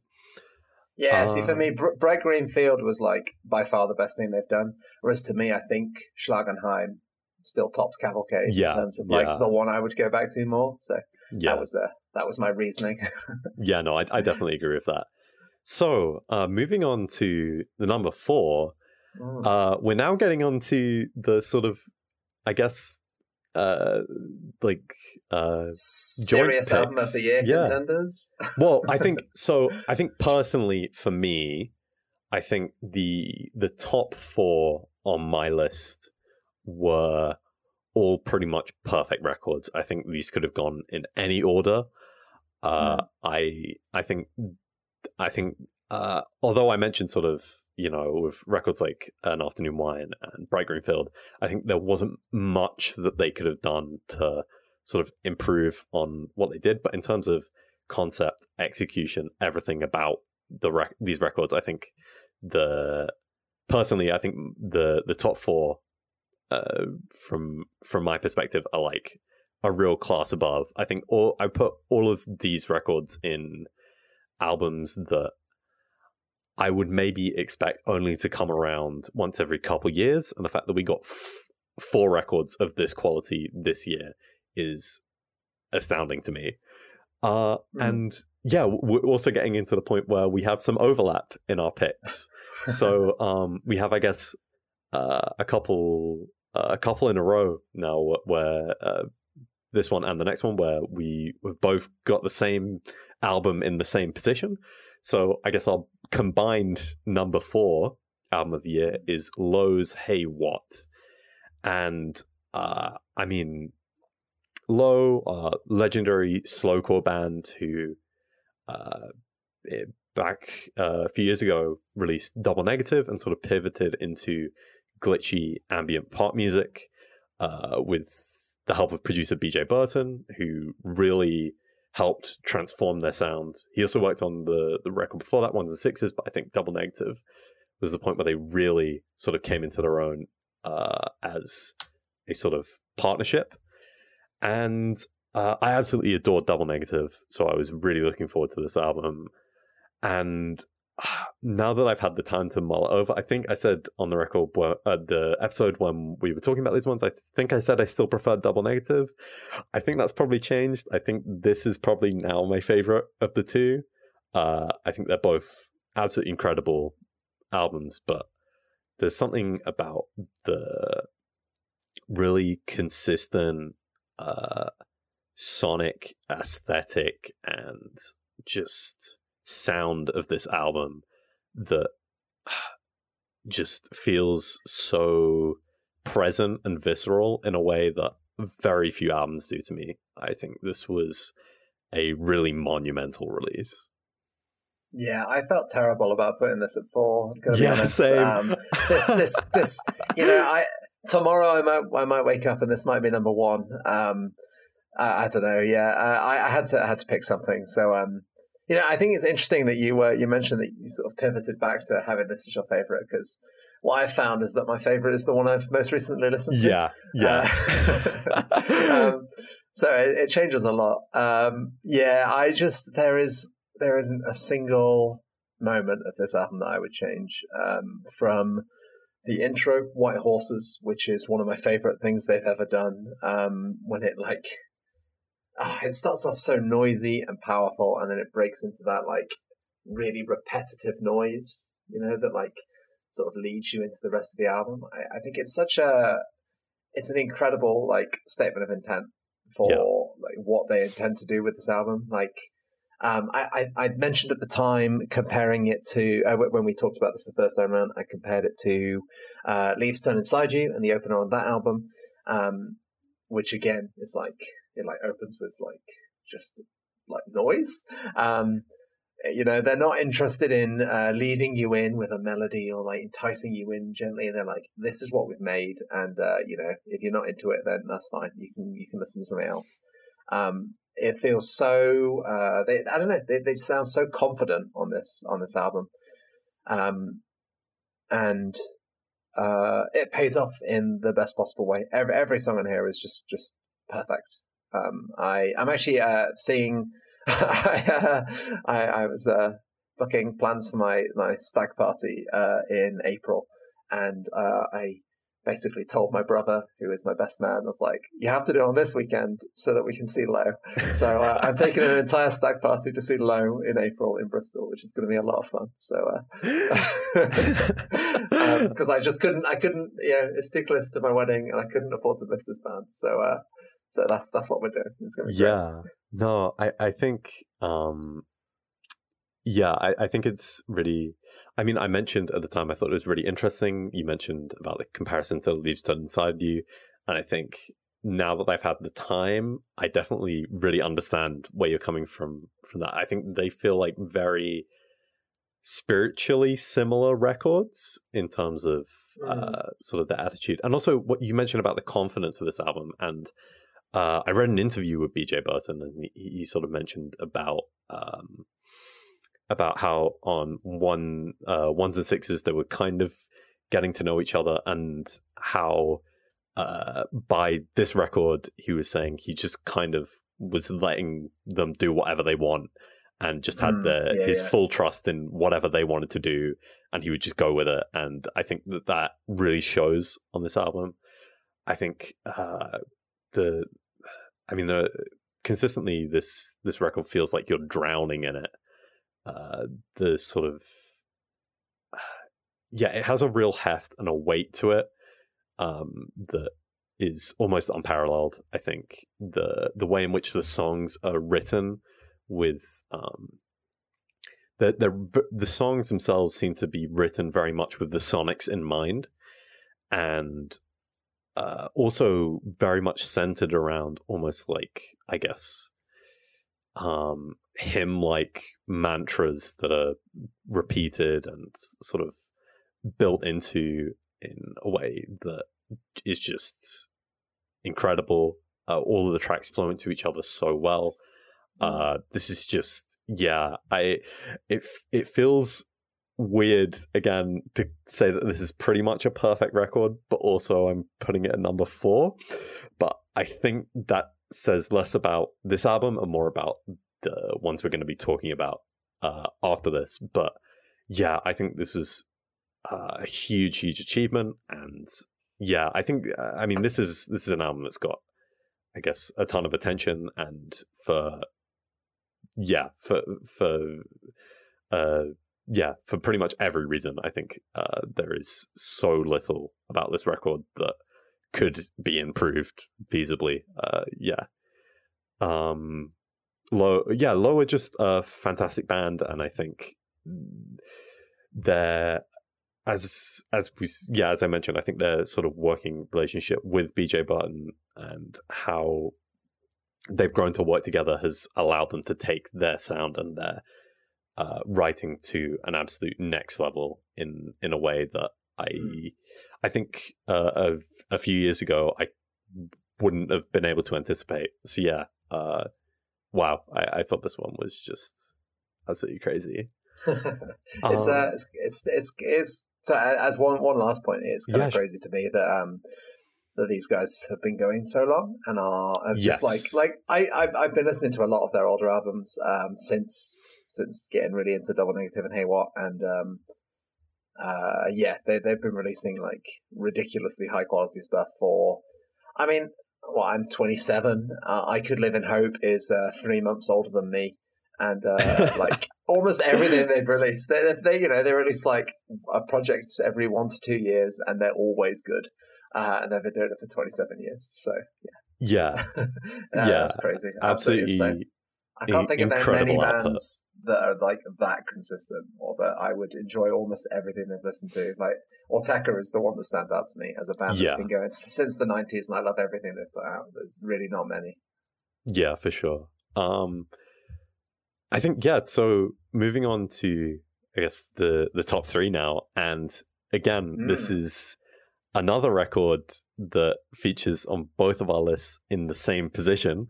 Yeah, see, for Uh, me, Br- Bright Green Field was like by far the best thing they've done. Whereas to me, I think Schlagenheim still tops Cavalcade Yeah, in terms of like yeah. the one I would go back to more. So Yeah, that was uh, that was my reasoning. *laughs* yeah, no, I, I definitely agree with that. So, uh, moving on to the number four, Mm. uh, we're now getting on to the sort of, I guess, uh, like, uh, Serious album of the year Yeah. contenders. well, I think *laughs* so. I think personally, for me, I think the the top four on my list were all pretty much perfect records. I think these could have gone in any order. Uh, I I think I think uh, although I mentioned sort of you know with records like An Afternoon Whine and Bright Green Field, I think there wasn't much that they could have done to sort of improve on what they did. But in terms of concept, execution, everything about the rec- these records, I think the personally, I think the the top four uh, from from my perspective are like a real class above. I think all I put all of these records in albums that I would maybe expect only to come around once every couple years, and the fact that we got f- four records of this quality this year is astounding to me. Uh, Mm. And yeah, we're also getting into the point where we have some overlap in our picks. so *laughs* um, we have, I guess, uh, a couple uh, a couple in a row now where uh, this one and the next one where we have both got the same album in the same position. So I guess our combined number four album of the year is Low's Hey What. And uh, I mean, Low, uh, legendary slowcore band who uh, eh, back uh, a few years ago released Double Negative and sort of pivoted into glitchy ambient pop music uh, with the help of producer BJ Burton, who really helped transform their sound. He also worked on the, the record before that, Ones and Sixes, but I think Double Negative was the point where they really sort of came into their own uh, as a sort of partnership. And uh, I absolutely adored Double Negative, so I was really looking forward to this album. And now that I've had the time to mull over, I think I said on the record, uh, the episode when we were talking about these ones, I think I said I still prefer Double Negative. I think that's probably changed. I think this is probably now my favorite of the two. Uh, I think they're both absolutely incredible albums, but there's something about the really consistent uh, sonic aesthetic and just sound of this album that *sighs* just feels so present and visceral in a way that very few albums do to me. I think this was a really monumental release. Yeah, I felt terrible about putting this at four. Yeah, same. Um, this, this, *laughs* this. You know, I tomorrow I might I might wake up and this might be number one. Um, I, I don't know. Yeah, I, I had to I had to pick something. So um, you know, I think it's interesting that you uh, you mentioned that you sort of pivoted back to having this as your favorite because what I've found is that my favorite is the one I've most recently listened to. Yeah, yeah. Uh, *laughs* um, so it, it, changes a lot. Um, yeah, I just there is there isn't a single moment of this album that I would change. Um, from the intro, White Horses, which is one of my favorite things they've ever done. Um, when it like, oh, it starts off so noisy and powerful, and then it breaks into that like really repetitive noise, you know, that like sort of leads you into the rest of the album. I, I think it's such a, it's an incredible like statement of intent for yeah. like what they intend to do with this album. Like, um, I, I, I, mentioned at the time comparing it to uh, when we talked about this the first time around. I compared it to uh, "Leaves Turn Inside You" and the opener on that album, um, which again is like it like opens with like just like noise. Um, you know, they're not interested in uh, leading you in with a melody or like enticing you in gently. They're like, "This is what we've made," and uh, you know, if you're not into it, then that's fine. You can you can listen to something else. Um, it feels so uh, they, I don't know they, they sound so confident on this on this album um, and uh, it pays off in the best possible way every, every song on here is just just perfect um, I I'm actually uh, seeing *laughs* I, I, I was uh, booking plans for my my stag party uh, in April and uh, I basically told my brother, who is my best man, I was like, you have to do it on this weekend so that we can see Low. *laughs* So uh, I'm taking an entire stag party to see Low in April in Bristol, which is going to be a lot of fun. So, because uh, *laughs* um, I just couldn't, I couldn't, yeah, it's too close to my wedding and I couldn't afford to miss this band. So, uh, so that's that's what we're doing. It's to be yeah. Great. No, I I think um, yeah, I, I think it's really I mean, I mentioned at the time I thought it was really interesting. You mentioned about the comparison to Leaves Turn Inside You, and I think now that I've had the time, I definitely really understand where you're coming from from that. I think they feel like very spiritually similar records in terms of mm. uh, sort of the attitude, and also what you mentioned about the confidence of this album. And uh, I read an interview with BJ Burton, and he, he sort of mentioned about um, about how on one uh, ones and sixes they were kind of getting to know each other and how uh, by this record he was saying he just kind of was letting them do whatever they want and just had mm, the yeah, his yeah. full trust in whatever they wanted to do and he would just go with it and i think that that really shows on this album i think uh, the i mean the consistently this this record feels like you're drowning in it uh, the sort of *sighs* yeah, it has a real heft and a weight to it um, that is almost unparalleled. I think the the way in which the songs are written with um, the the the songs themselves seem to be written very much with the sonics in mind, and uh, also very much centered around almost like I guess um, hymn like mantras that are repeated and sort of built into in a way that is just incredible. Uh, all of the tracks flow into each other so well. Mm. Uh, this is just yeah, I it it feels weird again to say that this is pretty much a perfect record, but also I'm putting it at number four. But I think that says less about this album and more about the ones we're going to be talking about uh, after this. But yeah, I think this is uh, a huge, huge achievement, and yeah, I think I mean this is this is an album that's got, I guess, a ton of attention, and for yeah, for for uh yeah, for pretty much every reason, I think uh, there is so little about this record that could be improved feasibly. Uh, yeah. Um, Low, yeah, Low are just a fantastic band, and I think they're as as we yeah as I mentioned, I think their sort of working relationship with BJ Burton and how they've grown to work together has allowed them to take their sound and their uh, writing to an absolute next level in in a way that I Mm. I think uh, of a few years ago I wouldn't have been able to anticipate. So yeah, uh, wow, I, I thought this one was just absolutely crazy. *laughs* it's, Um, uh, it's it's it's it's so uh, as one one last point, it's kind Yeah, of crazy to me that um that these guys have been going so long and are, are just like like I I've I've been listening to a lot of their older albums um since since getting really into Double Negative and Hey What and um uh yeah they they've been releasing like ridiculously high quality stuff for I mean well I'm 27 uh, I could live in hope is uh, three months older than me and uh, *laughs* like almost everything they've released. They, they, they, you know, they release like a project every one to two years, and they're always good. Uh, and they've been doing it for 27 years. So yeah, yeah, *laughs* Yeah, that's crazy. absolutely. insane. I can't think of many output. bands that are like that consistent, or that I would enjoy almost everything they've listened to. Like Autechre is the one that stands out to me as a band Yeah. that's been going since the 90s, and I love everything they've put out. There's really not many. Yeah, for sure. Um, I think yeah. So moving on to I guess the the top three now, and again, this Mm. is another record that features on both of our lists in the same position.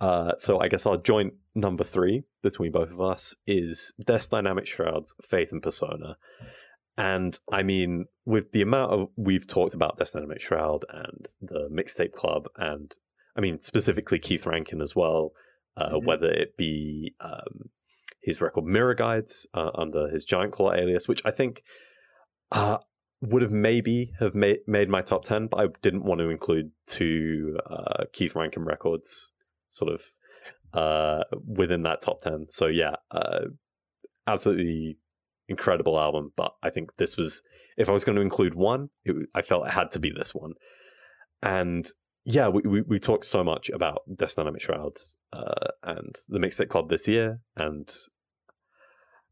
Uh, so I guess our joint number three between both of us is Death Dynamic Shrouds, Faith in Persona. And I mean, with the amount of we've talked about Death Dynamic Shroud and the Mixtape Club, and I mean specifically Keith Rankin as well, uh, Mhm. whether it be um, his record Mirror Guides uh, under his Giant Claw alias, which I think uh, would have maybe have made made my top ten, but I didn't want to include two uh, Keith Rankin records sort of uh, within that top ten. So yeah, uh, absolutely incredible album. But I think this was if I was going to include one, it, I felt it had to be this one. And yeah, we, we, we talked so much about Death Dynamic Shrouds uh, and the Mixtape Club this year, and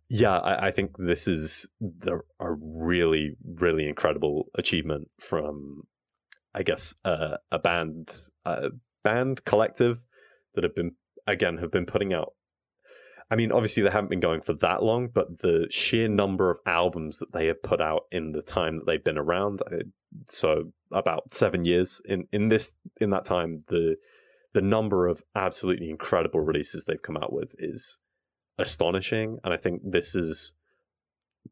yeah, I, I think this is the, a really really incredible achievement from, I guess, uh, a band a band collective that have been again have been putting out. I mean, obviously they haven't been going for that long, but the sheer number of albums that they have put out in the time that they've been around, uh, so about seven years in in this in that time, the the number of absolutely incredible releases they've come out with is astonishing, and I think this is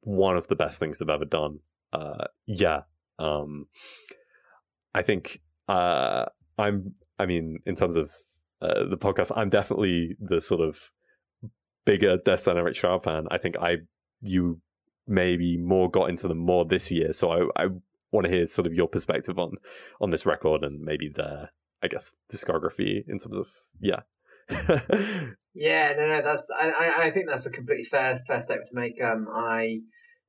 one of the best things they've ever done. Uh, yeah, um, I think uh, I'm. I mean, in terms of uh, the podcast, I'm definitely the sort of bigger Death Dynamic Shroud fan. I think I you maybe more got into them more this year, so I, I want to hear sort of your perspective on on this record and maybe their I guess discography in terms of yeah. *laughs* Yeah, no, no, that's I, I- think that's a completely fair fair statement to make. Um, I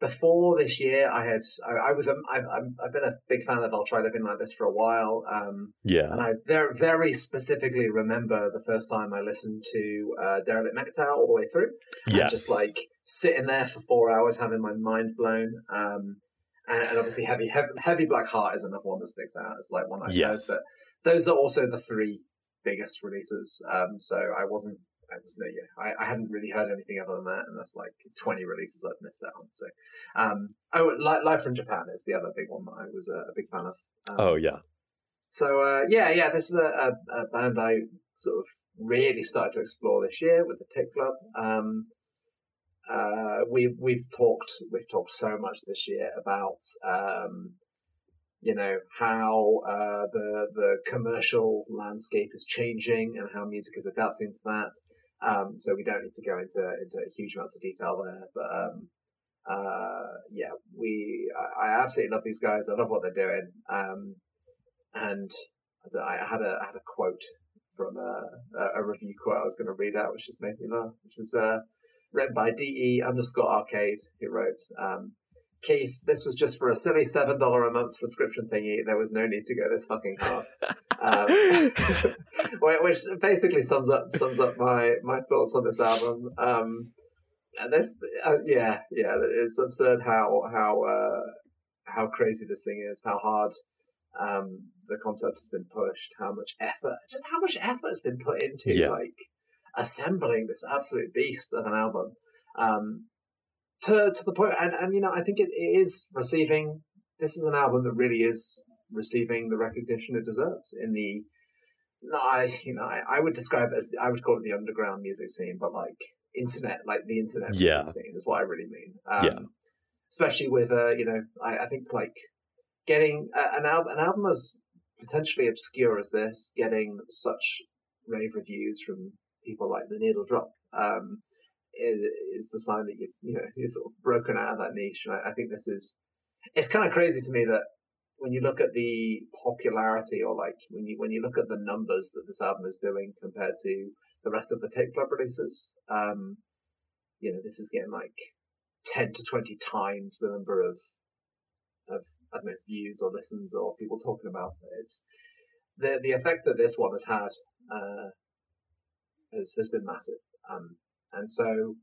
before this year, I had I, I was a, I've I'm- I've been a big fan of I'll try living like this for a while. Um, yeah. and I very very specifically remember the first time I listened to uh, Derelict Meat Tour all the way through. Yes. just like sitting there for four hours having my mind blown. Um, and, and obviously, heavy, heavy, heavy Black Heart is another one that sticks out. It's like one I've Yes. heard, but those are also the three biggest releases. Um, so I wasn't, I was no, yeah, I, I hadn't really heard anything other than that, and that's like twenty releases I've missed out on. So, um, oh, Li- Live from Japan is the other big one that I was a, a big fan of. Um, oh yeah. so uh, yeah, yeah, this is a, a, a band I sort of really started to explore this year with the Tick Club. Um, uh, we've we've talked we've talked so much this year about um, you know how uh, the the commercial landscape is changing and how music is adapting to that. Um, so we don't need to go into into huge amounts of detail there, but um, uh, yeah, we I, I absolutely love these guys. I love what they're doing. Um, and I, had a I had a quote from a, a, review quote I was going to read out, which just made me laugh, which was uh, written by de underscore arcade, who wrote, um, "Keith, this was just for a silly seven dollar a month subscription thingy. There was no need to go this fucking hard." Um, *laughs* which basically sums up sums up my my thoughts on this album. Um, and this, uh, yeah, yeah, it's absurd how how uh, how crazy this thing is, how hard um, the concept has been pushed, how much effort, just how much effort has been put into Yeah. like assembling this absolute beast of an album. Um, to to the point, and, and you know, I think it, it is receiving. This is an album that really is receiving the recognition it deserves in the. I you know I, I would describe it as the, I would call it the underground music scene, but like internet, like the internet Yeah. music scene is what I really mean. Um, Yeah. Especially with uh, you know, I, I think like getting uh, an album, an album as potentially obscure as this, getting such rave reviews from people like the Needle Drop, um, is, the sign that you you know you're sort of broken out of that niche. And I, I think this is it's kind of crazy to me that when you look at the popularity or like when you when you look at the numbers that this album is doing compared to the rest of the tape club releases, um, you know, this is getting like ten to twenty times the number of of I don't know views or listens or people talking about it. It's the the effect that this one has had uh, has has been massive. Um, and so,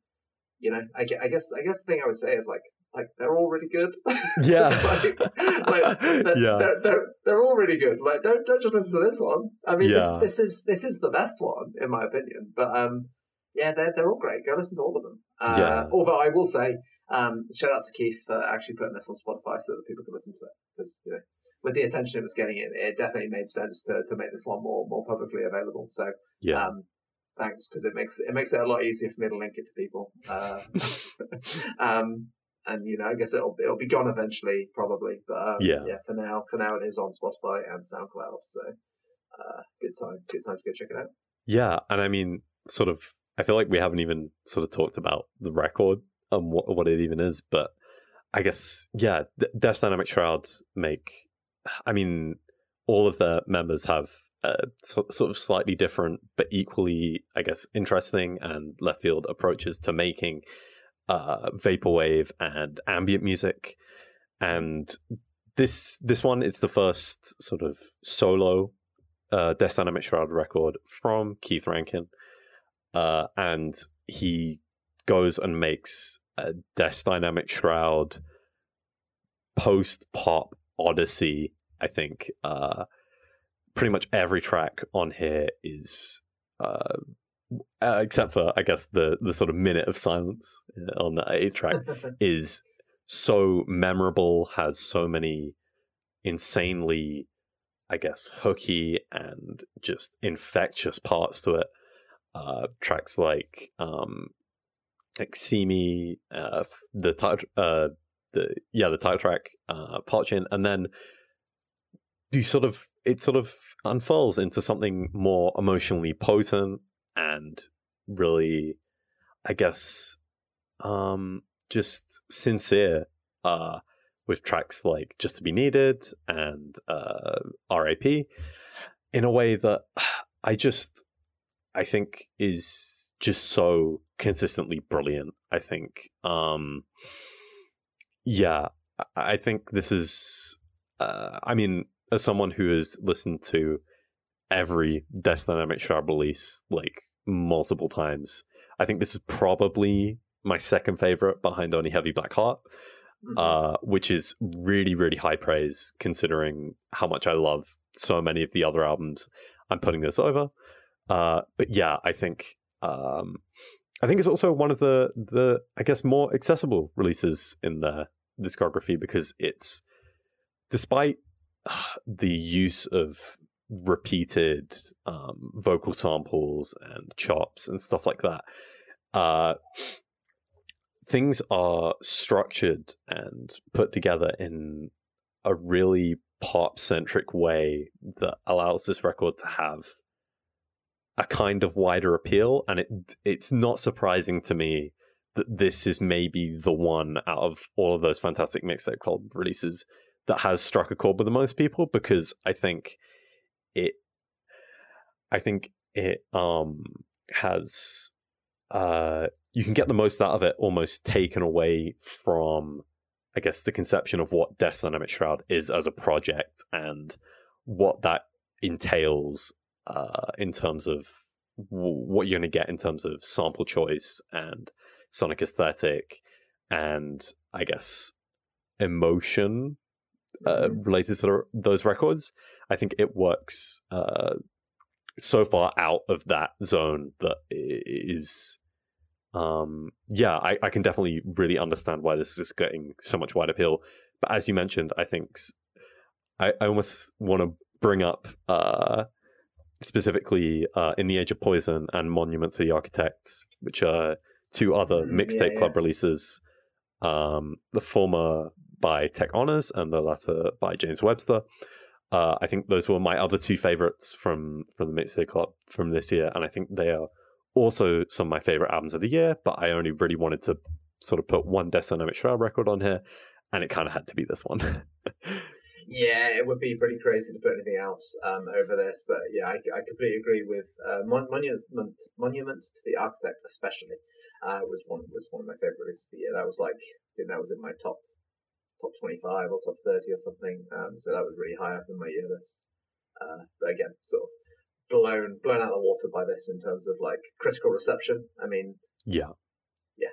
you know, I, I guess I guess the thing I would say is like like they're all really good. *laughs* Yeah. like, like they're, Yeah. they're, they're they're all really good. Like don't don't just listen to this one. I mean, Yeah. this this is this is the best one in my opinion. But um, yeah, they're they're all great. Go listen to all of them. Uh, Yeah. Although I will say, um, shout out to Keith for actually putting this on Spotify so that people can listen to it because you know. With the attention it was getting, it, it definitely made sense to, to make this one more more publicly available. So Yeah. um, thanks, because it makes it makes it a lot easier for me to link it to people. Uh, *laughs* um, and you know, I guess it'll it'll be gone eventually, probably. But um, Yeah. yeah, for now, for now, it is on Spotify and SoundCloud. So uh, good time, good time to go check it out. Yeah, and I mean, sort of, I feel like we haven't even sort of talked about the record and what what it even is, but I guess yeah, Death Dynamic Shroud make. I mean, all of the members have uh, so, sort of slightly different, but equally, I guess, interesting and left field approaches to making uh, vaporwave and ambient music, and this this one is the first sort of solo uh, Death Dynamic Shroud record from Keith Rankin, uh, and he goes and makes a Death Dynamic Shroud post pop odyssey. I think uh, pretty much every track on here is. Uh, uh, except for, I guess, the the sort of minute of silence uh, on the eighth track *laughs* is so memorable, has so many insanely, I guess, hooky and just infectious parts to it. Uh, tracks like um, like See Me, uh, the title, uh, the yeah, the title track, uh, Parchin, and then you sort of it sort of unfurls into something more emotionally potent and really, I guess, um, just sincere. Uh, with tracks like Just to Be Needed and uh, RAP in a way that *sighs* I just I think is just so consistently brilliant. I think um yeah, I- I think this is uh, I mean as someone who has listened to every Death Dynamic Shroud release like multiple times, I think this is probably my second favorite behind only Heavy Black Heart Mhm. uh, which is really, really high praise considering how much I love so many of the other albums I'm putting this over. Uh, but yeah, I think um, I think it's also one of the the I guess more accessible releases in the discography because it's despite *sighs* the use of repeated um, vocal samples and chops and stuff like that. Uh, things are structured and put together in a really pop centric way that allows this record to have a kind of wider appeal and it it's not surprising to me that this is maybe the one out of all of those fantastic mixtape club releases that has struck a chord with the most people because I think it I think it um has uh you can get the most out of it almost taken away from I guess the conception of what Death Dynamic Shroud is as a project and what that entails uh, in terms of what you're going to get in terms of sample choice and sonic aesthetic and I guess emotion uh, related to the, those records. I think it works uh, so far out of that zone that is um, yeah, I, I can definitely really understand why this is getting so much wide appeal. But as you mentioned, I think I, I almost want to bring up uh, specifically uh, In the Age of Poison and Monument to the Architects, which are two other Mm, mixtape yeah, club releases. Um, the former by Tech Honors and the latter by James Webster. Uh, I think those were my other two favorites from from the mixtape club from this year, and I think they are also some of my favorite albums of the year. But I only really wanted to sort of put one Death Dynamic Shroud record on here, and it kind of had to be this one. *laughs* Yeah, it would be pretty crazy to put anything else um, over this, but yeah, I, I completely agree with uh, Mon- Monument Monument to the Architect, especially uh, was one was one of my favorite releases of the year. That was like I think that was in my top top twenty five or top thirty or something. Um, so that was really high up in my year list. Uh, but again, sort of blown blown out of the water by this in terms of like critical reception. I mean, yeah, Yeah.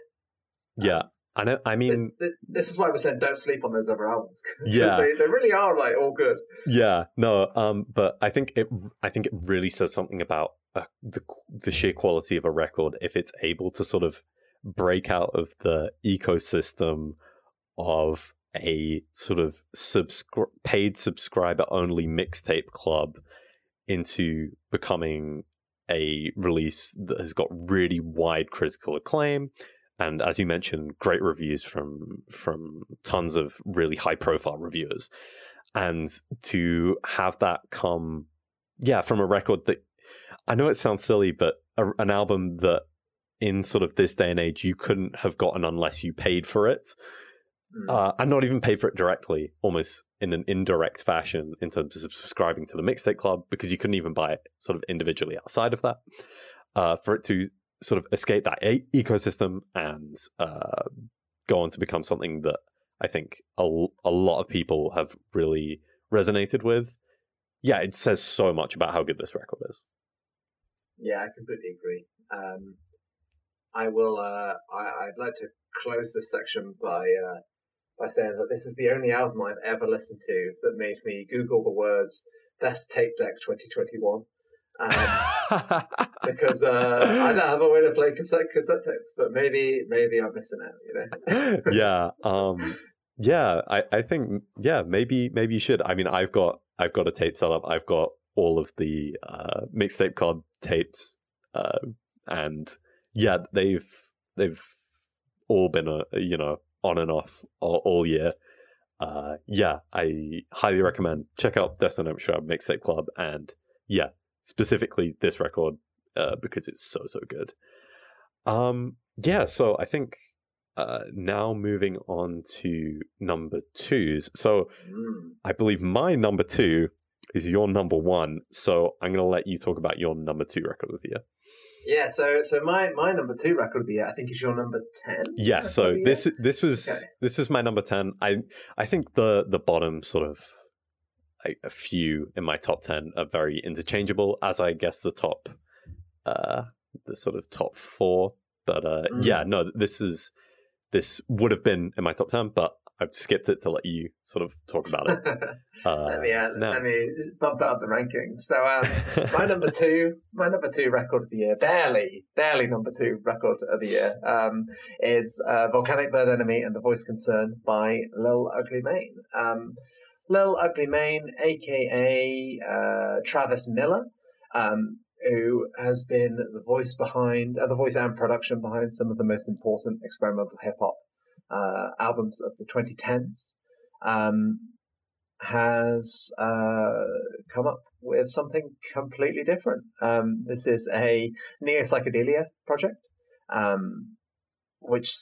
yeah. I know. I mean, this, this, this is why we said don't sleep on those other albums. Yeah. *laughs* they, they really are like all good. Yeah, no, um, but I think it, I think it really says something about uh, the the sheer quality of a record if it's able to sort of break out of the ecosystem of a sort of subscri- paid subscriber only mixtape club into becoming a release that has got really wide critical acclaim and as you mentioned great reviews from from tons of really high profile reviewers and to have that come yeah from a record that i know it sounds silly but a, an album that in sort of this day and age you couldn't have gotten unless you paid for it. Uh, and not even pay for it directly, almost in an indirect fashion in terms of subscribing to the Mixtape Club, because you couldn't even buy it sort of individually outside of that. Uh, for it to sort of escape that e- ecosystem and uh, go on to become something that I think a, l- a lot of people have really resonated with. Yeah, it says so much about how good this record is. Yeah, I completely agree. Um, I will. Uh, I, I'd like to close this section by uh, by saying that this is the only album I've ever listened to that made me Google the words "best tape deck 2021." Um, *laughs* because uh, I don't have a way to play cassette cassette tapes, but maybe maybe I'm missing out. You know. *laughs* yeah um yeah i i think yeah maybe maybe you should i mean i've got i've got a tape set up i've got all of the uh mixtape club tapes uh and yeah they've they've all been uh, you know on and off all, all year uh yeah i highly recommend check out destiny Shroud mixtape club and yeah specifically this record uh because it's so so good um yeah so i think uh, now moving on to number twos. So Mm. I believe my number two is your number one. So I'm going to let you talk about your number two record of the year. Yeah. So so my my number two record of the year, I think, is your number ten. Yes. So this this was Okay. this is my number ten. I I think the the bottom sort of a, a few in my top ten are very interchangeable, as I guess the top uh the sort of top four. But uh Mm. yeah, no, this is this would have been in my top ten, but I've skipped it to let you sort of talk about it. Uh, *laughs* let me uh, now. let me bump up the rankings. So um, *laughs* my number two, my number two record of the year, barely, barely number two record of the year, um, is uh, "Volcanic Bird Enemy" and "The Voiced Concern" by Lil Ugly Mane. Um, Lil Ugly Mane, aka uh, Travis Miller, um, who has been the voice behind, uh, the voice and production behind some of the most important experimental hip hop uh, albums of the 2010s. Um, has uh, come up with something completely different. Um, this is a neo psychedelia project, um, which,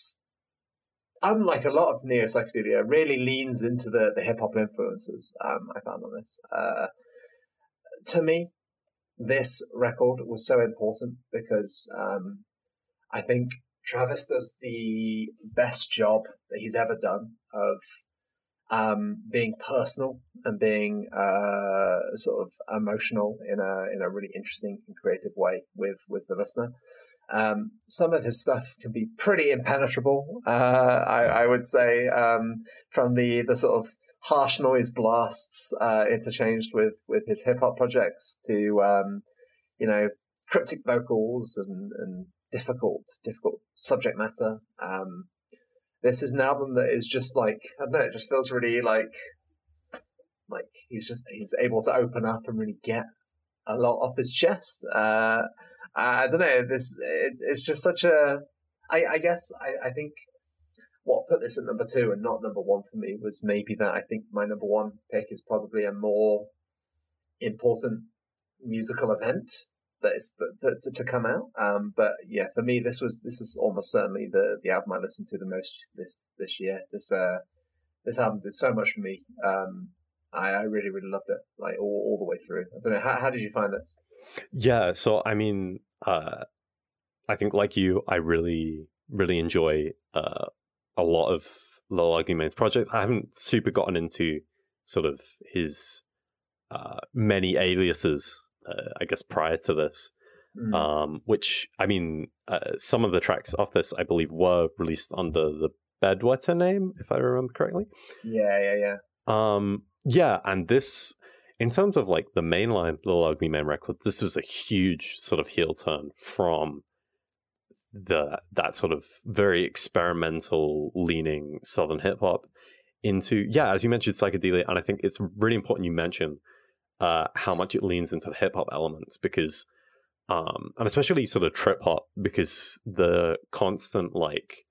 unlike a lot of neo psychedelia, really leans into the, the hip hop influences um, I found on this. Uh, to me, this record was so important because um, I think Travis does the best job that he's ever done of um, being personal and being uh, sort of emotional in a in a really interesting and creative way with with the listener. Um, some of his stuff can be pretty impenetrable. Uh, I, I would say um, from the the sort of harsh noise blasts uh, interchanged with with his hip hop projects to um, you know cryptic vocals and, and difficult, difficult subject matter. Um, this is an album that is just like I don't know. It just feels really like like he's just he's able to open up and really get a lot off his chest. Uh, I don't know. This it's it's just such a. I I guess I I think what put this at number two and not number one for me was maybe that I think my number one pick is probably a more important musical event that is to, to come out. Um, but yeah, for me, this was this is almost certainly the the album I listened to the most this this year. This uh this album did so much for me. Um, I, I really really loved it, like all, all the way through. I don't know how how did you find this? Yeah, so I mean, uh, I think like you, I really really enjoy uh, a lot of Lil Mane's projects. I haven't super gotten into sort of his uh, many aliases uh, I guess prior to this. Mm. Um, which I mean, uh, some of the tracks off this, I believe, were released under the Bedwetter name, if I remember correctly. Yeah, yeah, yeah. Um, yeah, and this, in terms of like the mainline Little Ugly Mane records, this was a huge sort of heel turn from the that sort of very experimental leaning southern hip hop into yeah, as you mentioned, psychedelia, and I think it's really important you mention uh, how much it leans into the hip hop elements because, um, and especially sort of trip hop because the constant like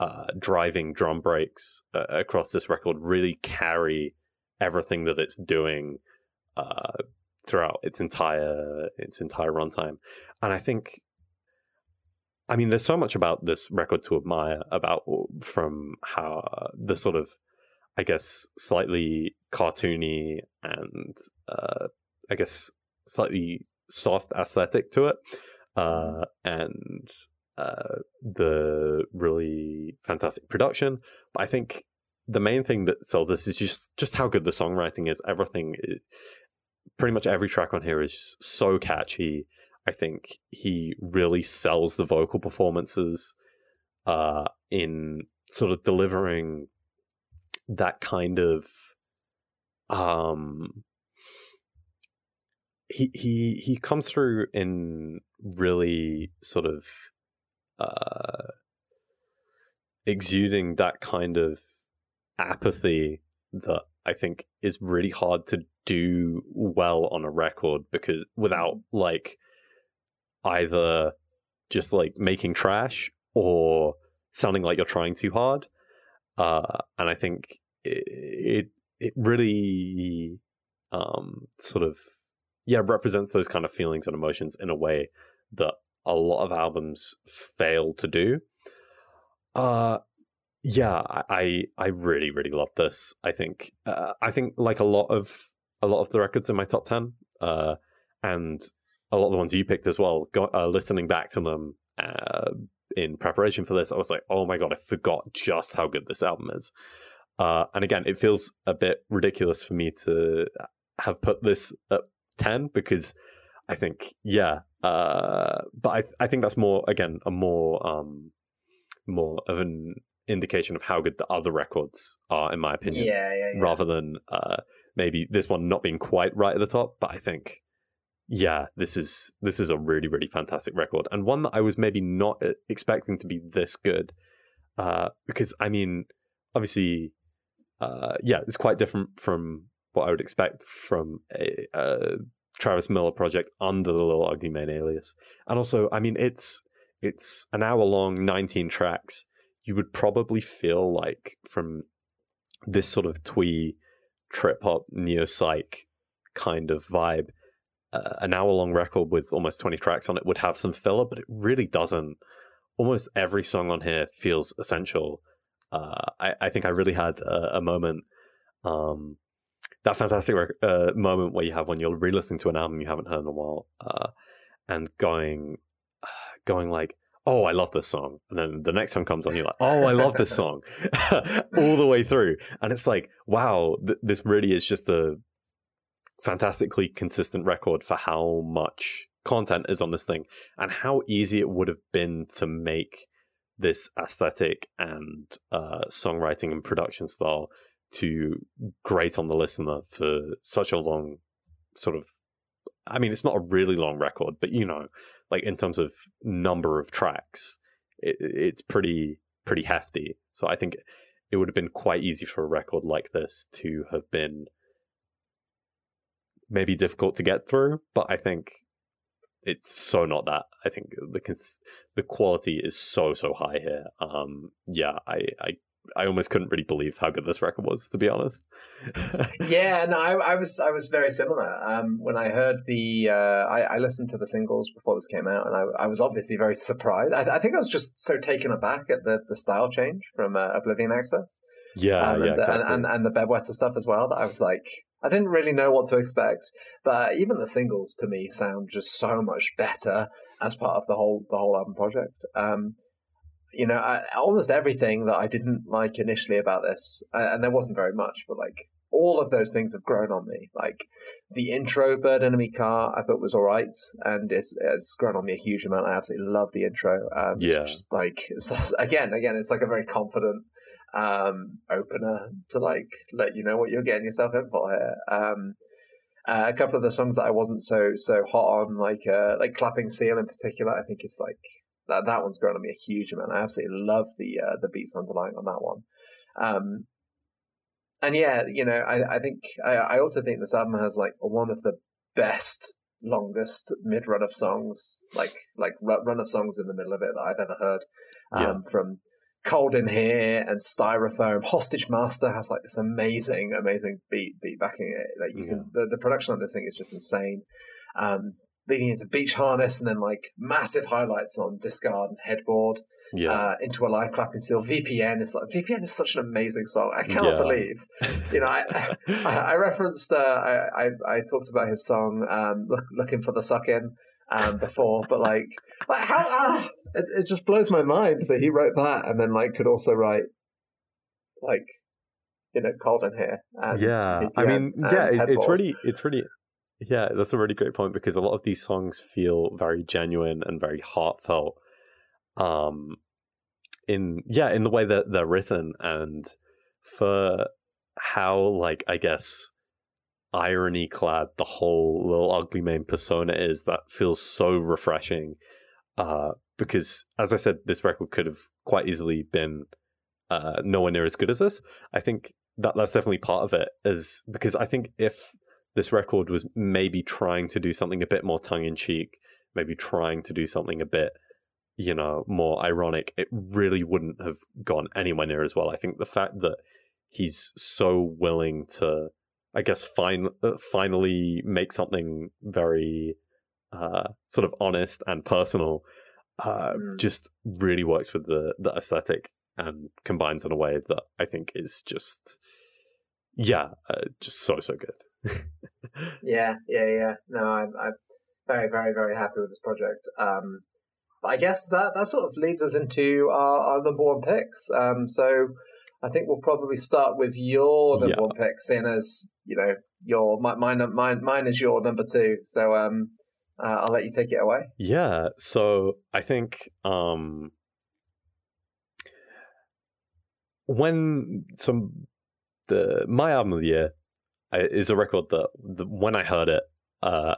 uh, driving drum breaks uh, across this record really carry everything that it's doing uh, throughout its entire its entire runtime, and I think. I mean, there's so much about this record to admire about from how the sort of I guess, slightly cartoony and uh, I guess slightly soft aesthetic to it, uh, and uh, the really fantastic production. But I think the main thing that sells this is just just how good the songwriting is. Everything, pretty much every track on here is so catchy. I think he really sells the vocal performances uh, in sort of delivering that kind of um he he he comes through in really sort of uh exuding that kind of apathy that I think is really hard to do well on a record because without mm-hmm. like either just like making trash or sounding like you're trying too hard uh, and I think it, it really um, sort of yeah represents those kind of feelings and emotions in a way that a lot of albums fail to do. Uh, yeah, I I really really love this. I think uh, I think like a lot of a lot of the records in my top ten, uh, and a lot of the ones you picked as well. Go, uh, listening back to them uh, in preparation for this, I was like, oh my god, I forgot just how good this album is. Uh, and again, it feels a bit ridiculous for me to have put this at ten because I think, yeah, uh, but I I think that's more again a more um more of an indication of how good the other records are, in my opinion. Yeah, yeah, yeah. Rather than uh, maybe this one not being quite right at the top, but I think yeah, this is this is a really really fantastic record and one that I was maybe not uh, expecting to be this good, uh, because I mean, obviously, uh, yeah, it's quite different from what I would expect from a, a Travis Miller project under the Little Ugly Mane alias, and also, I mean, it's it's an hour long, nineteen tracks. You would probably feel like from this sort of twee trip hop neo psych kind of vibe uh, an hour long record with almost 20 tracks on it would have some filler, but it really doesn't. Almost every song on here feels essential. Uh, I, I, think I really had a, a moment, um, that fantastic rec- uh, moment where you have when you're re listening to an album you haven't heard in a while uh, and going, *sighs* going like, oh, I love this song. And then the next song comes on, you're like, oh, I love this *laughs* song *laughs* all the way through. And it's like, wow, th- this really is just a fantastically consistent record for how much content is on this thing and how easy it would have been to make this aesthetic and uh, songwriting and production style to grate on the listener for such a long sort of I mean it's not a really long record but you know like in terms of number of tracks, it, it's pretty pretty hefty. So I think it would have been quite easy for a record like this to have been maybe difficult to get through, but I think it's so not that. I think the cons- the quality is so so high here. Um, yeah, I, I I almost couldn't really believe how good this record was, to be honest. *laughs* yeah, no, I, I, was I was very similar. Um, when I heard the, uh, I, I, listened to the singles before this came out, and I, I was obviously very surprised. I, I, think I was just so taken aback at the, the style change from uh, Oblivion Access. Yeah, um, yeah, and, the, exactly. and, and, and the Bedwetter stuff as well. That I was like, I didn't really know what to expect, but even the singles to me sound just so much better as part of the whole the whole album project. Um, you know, I, almost everything that I didn't like initially about this, and there wasn't very much, but like all of those things have grown on me. Like the intro, Bird Enemy Car, I thought was all right, and it's, it's grown on me a huge amount. I absolutely love the intro. Um, yeah. just like it's, *laughs* again, again, it's like a very confident um, opener to like let you know what you're getting yourself in for here. Um, uh, a couple of the songs that I wasn't so so hot on, like uh, like Clapping Seal in particular, I think it's like that that one's grown on me a huge amount. I absolutely love the uh, the beats underlying on that one. Um, and yeah, you know, I, I think I, I also think this album has like one of the best longest mid run of songs, like like run of songs in the middle of it that I've ever heard. Um, yeah. From Cold in Here and Styrofoam, Hostage Master has like this amazing, amazing beat beat backing it. Like you yeah. can, the, the production on this thing is just insane. Um, leading into Beach Harness and then like massive highlights on Discard and Headboard yeah. uh, into a live clapping seal. VPN is like VPN is such an amazing song. I cannot yeah. believe, *laughs* you know, I I, I referenced uh, I, I, I talked about his song um, look, "Looking for the Suck In" um, before, but like like how ah, it it just blows my mind that he wrote that and then like could also write like you know cold in here. yeah, I mean, yeah, it, it's really it's really yeah, that's a really great point because a lot of these songs feel very genuine and very heartfelt um in yeah in the way that they're written and for how like i guess irony clad the whole Lil Ugly Mane persona is that feels so refreshing uh because as i said this record could have quite easily been uh nowhere near as good as this i think that that's definitely part of it is because i think if this record was maybe trying to do something a bit more tongue in cheek maybe trying to do something a bit you know, more ironic, it really wouldn't have gone anywhere near as well. I think the fact that he's so willing to, I guess, fin- uh, finally make something very uh, sort of honest and personal, uh, mm. just really works with the the aesthetic and combines in a way that I think is just, yeah, uh, just so so good. *laughs* yeah, yeah, yeah. No, I'm, I'm very, very, very happy with this project. Um, I guess that, that sort of leads us into our, our number one picks. Um, so I think we'll probably start with your number yeah. one pick, seeing as you know your my, mine mine mine is your number two. So um, uh, I'll let you take it away. Yeah. So I think um, when some the my album of the year is a record that the, when I heard it, uh,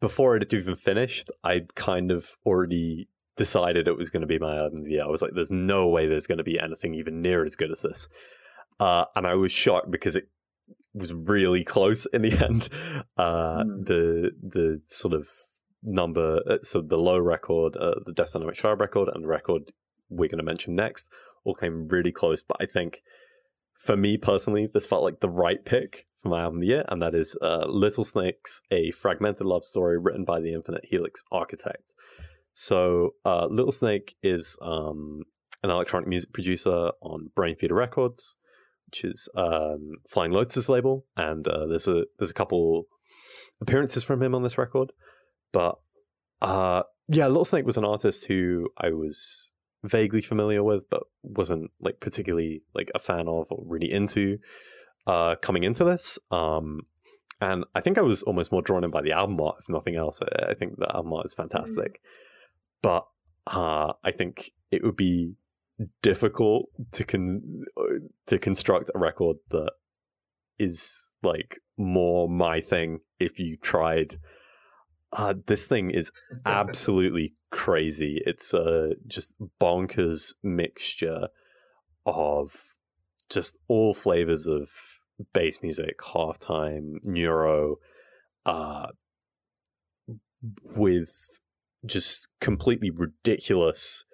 before it had even finished, I'd kind of already decided it was going to be my album of the year. I was like, there's no way there's going to be anything even near as good as this. Uh, and I was shocked because it was really close in the *laughs* end. Uh, mm. The the sort of number, uh, so the Low record, uh, the Death's Dynamic Shroud record, and the record we're going to mention next all came really close. But I think for me personally, this felt like the right pick for my album of the year, and that is uh, Little Snake's, a fragmented love story written by the Infinite Helix Architects. So, uh, Little Snake is um, an electronic music producer on Brainfeeder Records, which is um, Flying Lotus label, and uh, there's a there's a couple appearances from him on this record. But uh, yeah, Little Snake was an artist who I was vaguely familiar with, but wasn't like particularly like a fan of or really into uh, coming into this. Um, and I think I was almost more drawn in by the album art, if nothing else. I, I think the album art is fantastic. Mm-hmm. But uh, I think it would be difficult to con- to construct a record that is like more my thing if you tried Uh, this thing is *laughs* absolutely crazy. It's a just bonkers mixture of just all flavors of bass music, halftime, neuro, uh, with just completely ridiculous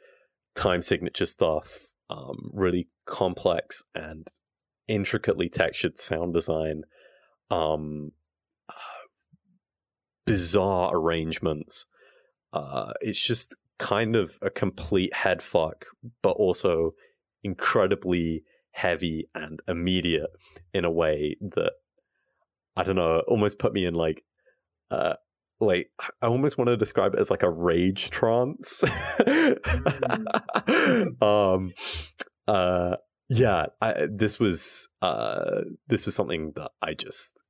time signature stuff, um, really complex and intricately textured sound design, um, *sighs* bizarre arrangements. Uh, it's just kind of a complete head fuck, but also incredibly heavy and immediate in a way that I don't know, almost put me in like uh like I almost want to describe it as like a rage trance. mm. *laughs* um uh yeah, I, this was uh this was something that I just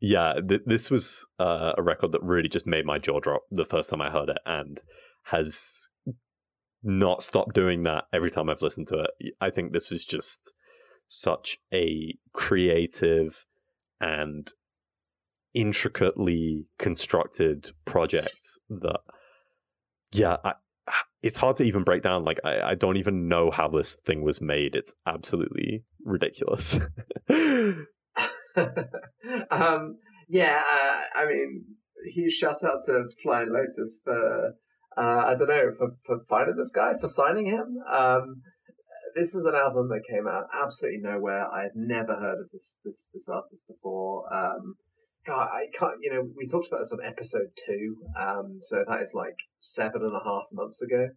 yeah, th- this was uh, a record that really just made my jaw drop the first time I heard it and has not stopped doing that every time I've listened to it. I think this was just such a creative and intricately constructed project that yeah I, it's hard to even break down like I, I don't even know how this thing was made it's absolutely ridiculous *laughs* *laughs* um, yeah uh, i mean huge shout out to Flying Lotus for uh, i don't know for, for finding this guy for signing him um, this is an album that came out absolutely nowhere. I had never heard of this this this artist before. Um, God, I can't. You know, we talked about this on episode two, um, so that is like seven and a half months ago.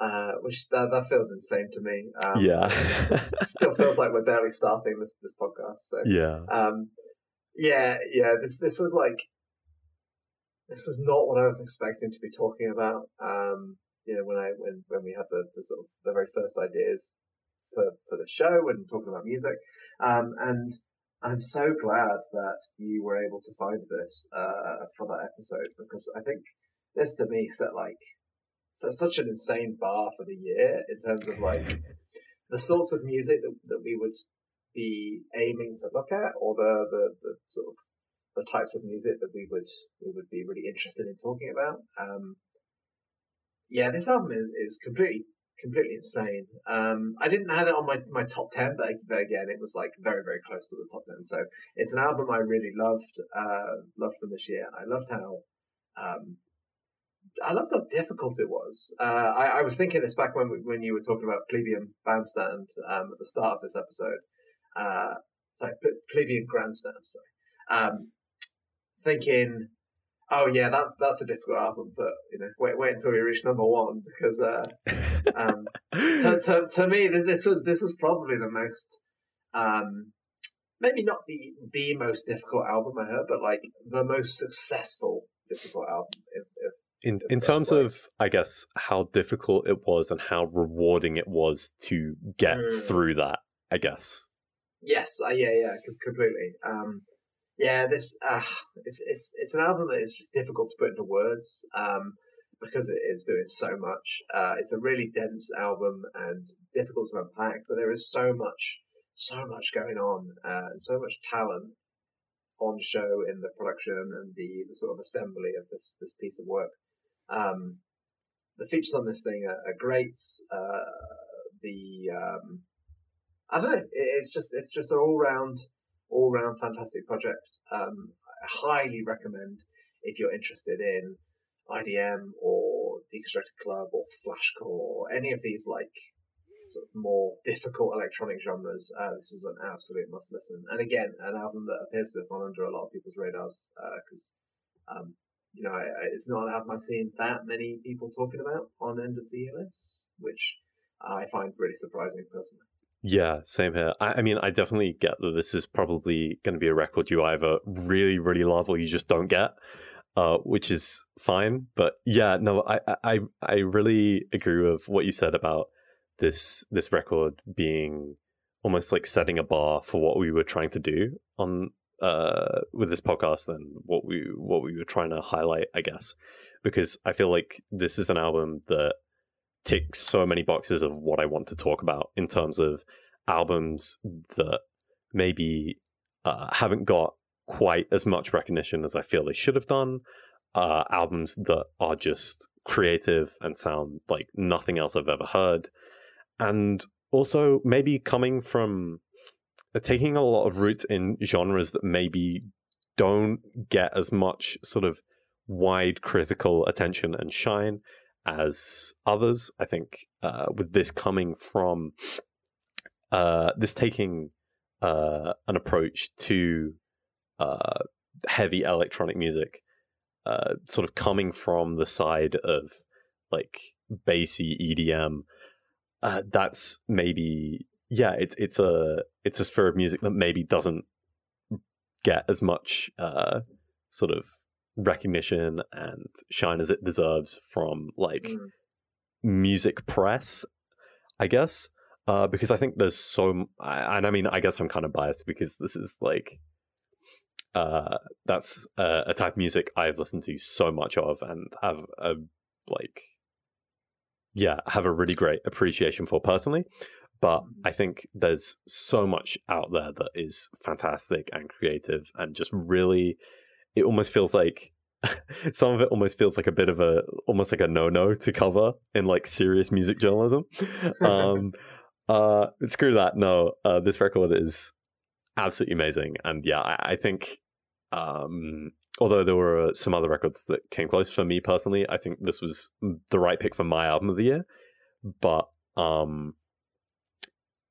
Uh, which that, that feels insane to me. Um, yeah, it *laughs* still feels like we're barely starting this this podcast. So yeah, um, yeah, yeah. This this was like this was not what I was expecting to be talking about. Um, you know, when I when when we had the, the sort of the very first ideas for, for the show and talking about music. Um, and I'm so glad that you were able to find this uh, for that episode because I think this to me set like set such an insane bar for the year in terms of like the sorts of music that, that we would be aiming to look at or the, the, the sort of the types of music that we would we would be really interested in talking about. Um, yeah, this album is, is completely completely insane. Um, I didn't have it on my, my top 10, but, again, it was like very, very close to the top 10. So it's an album I really loved, uh, loved from this year. I loved how, um, I loved how difficult it was. Uh, I, I was thinking this back when when you were talking about Plebeian Bandstand um, at the start of this episode. Uh, sorry, Plebeian Grandstand. Sorry. Um, thinking Oh yeah, that's that's a difficult album, but you know, wait wait until we reach number one because uh, um, *laughs* to, to, to me this was this was probably the most um, maybe not the the most difficult album I heard, but like the most successful difficult album. If, if, in in terms like. of I guess how difficult it was and how rewarding it was to get mm. through that, I guess. Yes, uh, yeah, yeah, completely. Um, yeah, this uh, it's it's it's an album that is just difficult to put into words um, because it is doing so much. Uh, it's a really dense album and difficult to unpack, but there is so much so much going on, uh, so much talent on show in the production and the, the sort of assembly of this this piece of work. Um, the features on this thing are, are great. Uh, the um, I don't know. It's just it's just an all round all round fantastic project. Um, I highly recommend if you're interested in IDM or Deconstructed Club or Flashcore or any of these like sort of more difficult electronic genres. Uh, this is an absolute must listen. And again, an album that appears to have gone under a lot of people's radars because. Uh, um, you know, it's not an album I've seen that many people talking about on end of the year lists, which I find really surprising personally. Yeah, same here. I, I, mean, I definitely get that this is probably going to be a record you either really, really love or you just don't get, uh, which is fine. But yeah, no, I, I, I really agree with what you said about this this record being almost like setting a bar for what we were trying to do on uh with this podcast and what we what we were trying to highlight, I guess, because I feel like this is an album that ticks so many boxes of what I want to talk about in terms of albums that maybe uh, haven't got quite as much recognition as I feel they should have done, uh, albums that are just creative and sound like nothing else I've ever heard. And also maybe coming from uh, taking a lot of roots in genres that maybe don't get as much sort of wide critical attention and shine as others. I think uh, with this coming from uh, this taking uh, an approach to uh, heavy electronic music, uh, sort of coming from the side of like bassy EDM. Uh, that's maybe yeah, it's it's a it's a sphere of music that maybe doesn't get as much sort of recognition and shine as it deserves from like mm. music press, I guess. Uh, because I think there's so, and I mean, I guess I'm kind of biased because this is like, uh, that's a, a type of music I've listened to so much of and have a like, yeah, have a really great appreciation for personally. But mm. I think there's so much out there that is fantastic and creative and just really, it almost feels like *laughs* some of it almost feels like a bit of a almost like a no-no to cover in like serious music journalism. *laughs* Um, uh, screw that. No, uh, this record is absolutely amazing, and yeah, I, I think um, although there were some other records that came close for me personally, I think this was the right pick for my album of the year. But um,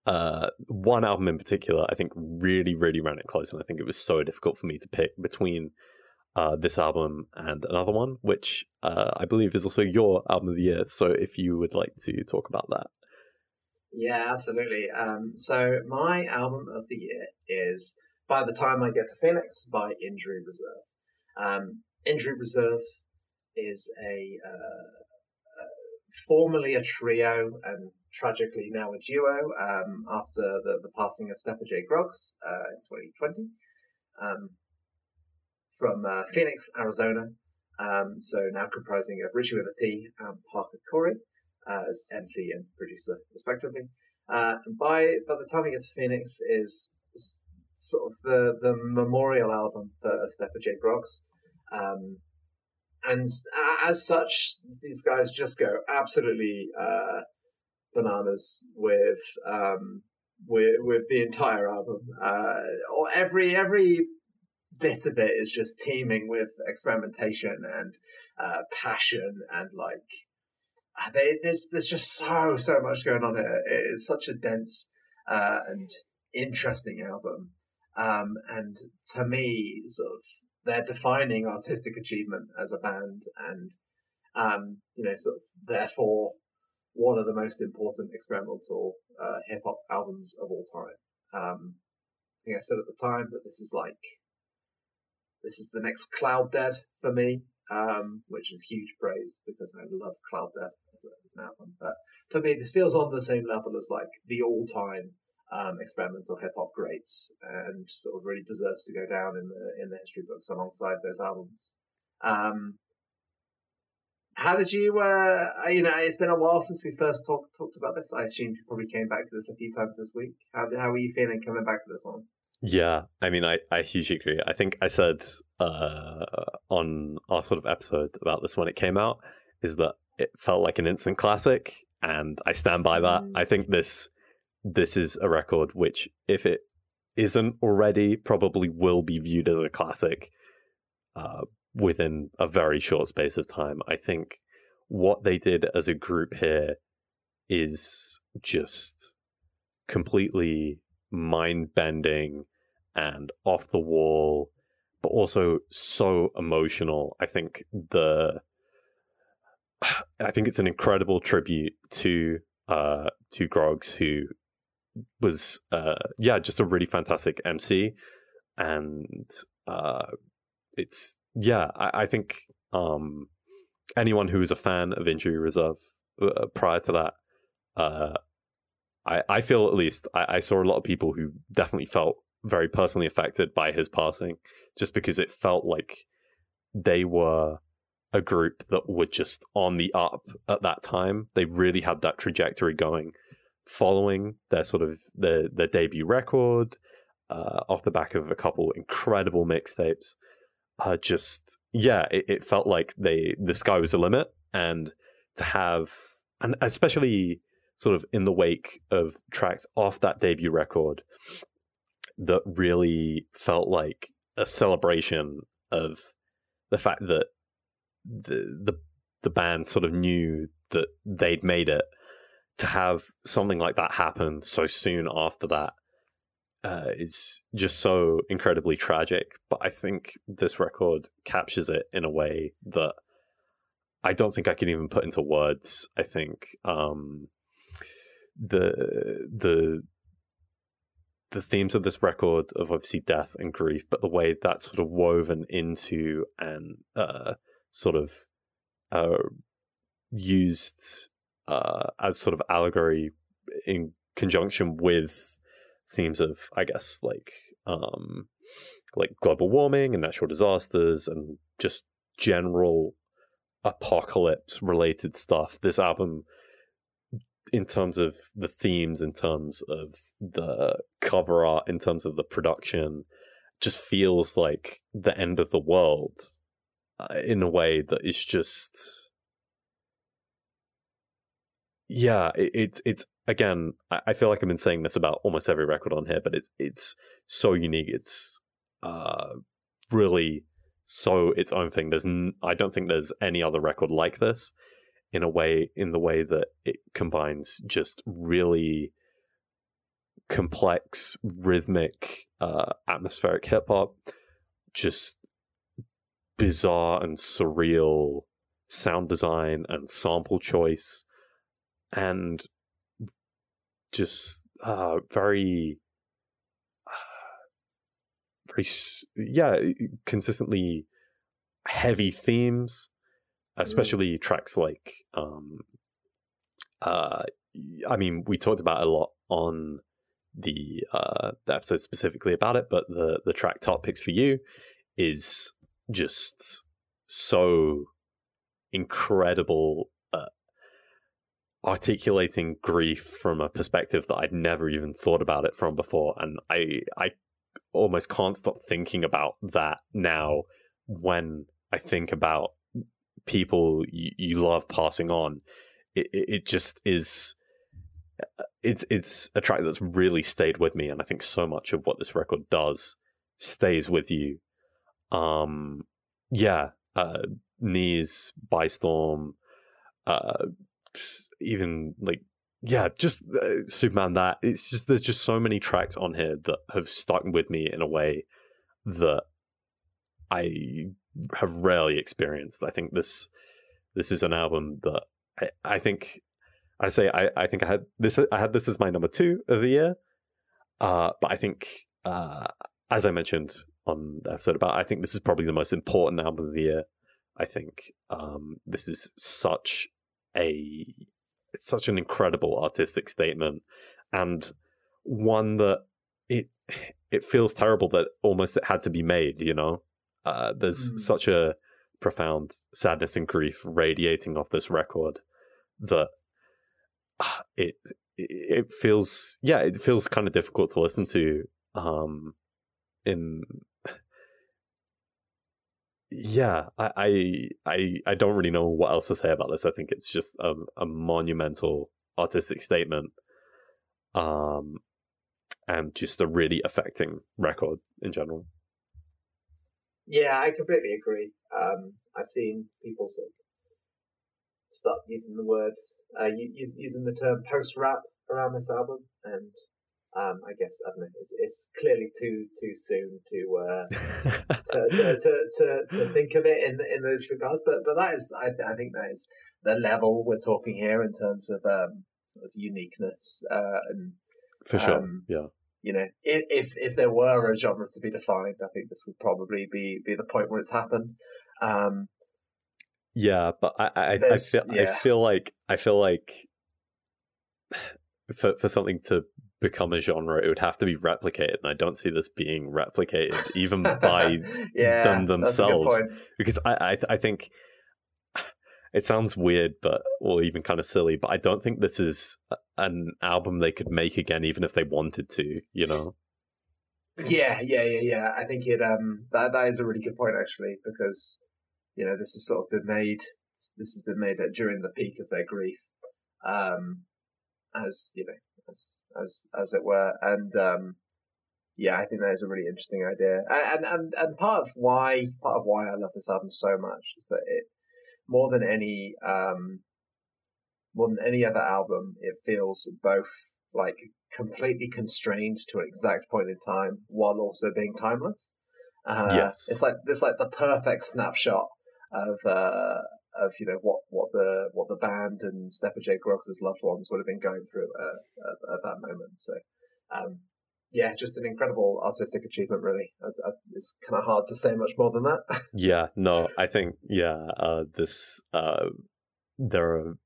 uh, one album in particular, I think really, really ran it close, and I think it was so difficult for me to pick between uh, this album and another one, which uh, I believe is also your album of the year. So if you would like to talk about that. Yeah, absolutely. Um, so my album of the year is By the Time I Get to Phoenix by Injury Reserve. Um, Injury Reserve is a uh, formerly a trio and tragically now a duo um, after the, the passing of Stepa J. Groggs uh, in 2020. Um, from uh, Phoenix, Arizona. Um, so now comprising of Richie with a T and Parker Corey uh, as MC and producer, respectively. Uh, and by by the time we get to Phoenix, is, sort of the the memorial album for Stepa J. Groggs. Um, and as such, these guys just go absolutely uh, bananas with um, with with the entire album. Uh, or every every bit of it is just teeming with experimentation and uh, passion and like uh, they, there's, there's just so so much going on here. It's such a dense uh, and interesting album, um, and to me, sort of their defining artistic achievement as a band, and um, you know, sort of therefore one of the most important experimental uh, hip hop albums of all time. Um, I think I said at the time that this is like this is the next Clouddead for me, um, which is huge praise because I love Clouddead as an album. But to me, this feels on the same level as like the all-time um, experimental hip hop greats, and sort of really deserves to go down in the in the history books alongside those albums. Um, how did you? Uh, you know, it's been a while since we first talked talked about this. I assume you probably came back to this a few times this week. How how are you feeling coming back to this one? Yeah, I mean, I, I hugely agree. I think I said uh, on our sort of episode about this when it came out is that it felt like an instant classic, and I stand by that. Mm. I think this this is a record which, if it isn't already, probably will be viewed as a classic uh, within a very short space of time. I think what they did as a group here is just completely mind bending and off the wall, but also so emotional. I think the *sighs* I think it's an incredible tribute to uh to Groggs who was uh yeah, just a really fantastic MC and uh it's yeah, I, I think um anyone who was a fan of Injury Reserve uh, prior to that uh I, I feel at least I, I saw a lot of people who definitely felt very personally affected by his passing, just because it felt like they were a group that were just on the up at that time. They really had that trajectory going, following their sort of their their debut record, uh, off the back of a couple incredible mixtapes, uh, just yeah, it, it felt like they the sky was the limit, and to have and especially sort of in the wake of tracks off that debut record that really felt like a celebration of the fact that the the the band sort of knew that they'd made it. To have something like that happen so soon after that uh, is just so incredibly tragic. But I think this record captures it in a way that I don't think I can even put into words. I think um, the the the themes of this record of obviously death and grief, but the way that's sort of woven into and uh, sort of uh, used uh, as sort of allegory in conjunction with themes of, I guess, like um, like global warming and natural disasters and just general apocalypse related stuff. This album, in terms of the themes, in terms of the cover art, in terms of the production, just feels like the end of the world uh, in a way that is just yeah it, it's it's again I, feel like i've been saying this about almost every record on here but it's it's so unique. It's uh really so its own thing. There's n- i don't think there's any other record like this in a way in the way that it combines just really complex rhythmic uh atmospheric hip hop just bizarre and surreal sound design and sample choice and just uh, very very yeah consistently heavy themes especially mm. tracks like um uh i mean we talked about a lot on the uh the episode specifically about it but the the track top picks for you is just so incredible uh, articulating grief from a perspective that I'd never even thought about it from before and I I almost can't stop thinking about that now when I think about people you, you love passing on. It, it just is it's it's a track that's really stayed with me and I think so much of what this record does stays with you. Um, yeah, uh, Knees, Bye Storm, uh, even like yeah, just uh, Superman. That it's just there's just so many tracks on here that have stuck with me in a way that I have rarely experienced. I think this this is an album that I, I think I say I, I think I had this I had this as my number two of the year. Uh, but I think uh, as I mentioned on the episode about. I think this is probably the most important album of the year. I think um, this is such a it's such an incredible artistic statement, and one that it it feels terrible that almost it had to be made. You know, uh, there's mm. such a profound sadness and grief radiating off this record that uh, it it feels yeah it feels kind of difficult to listen to um in yeah, I, I I don't really know what else to say about this. I think it's just a, a monumental artistic statement, um, and just a really affecting record in general. Yeah, I completely agree. Um, I've seen people sort of start using the words, uh, using the term post rap around this album, and um, I guess I don't know. It's, it's clearly too too soon to, uh, to, *laughs* to, to, to, to think of it in in those regards. But but that is I, I think that is the level we're talking here in terms of um, sort of uniqueness uh, and for sure, um, yeah. You know, if, if there were a genre to be defined, I think this would probably be be the point where it's happened. Um, yeah, but I I, I feel yeah. I feel like I feel like *sighs* for for something to become a genre, it would have to be replicated, and I don't see this being replicated even *laughs* by yeah, them themselves. Because I, I, I think it sounds weird, but or even kind of silly, but I don't think this is an album they could make again, even if they wanted to. You know. Yeah, yeah, yeah, yeah. I think it um that that is a really good point actually because you know this has sort of been made this has been made during the peak of their grief, um, as you know as as as it were, and um, yeah, I think that is a really interesting idea, and and and part of why part of why I love this album so much is that it more than any um more than any other album, it feels both like completely constrained to an exact point in time while also being timeless. Uh, yes, it's like it's like the perfect snapshot of uh, of you know what, what the what the band and Stepa J. Groggs' loved ones would have been going through at, at, that moment. So, um, yeah, just an incredible artistic achievement. Really, I, I, it's kind of hard to say much more than that. *laughs* yeah, no, I think yeah, uh, this uh, there are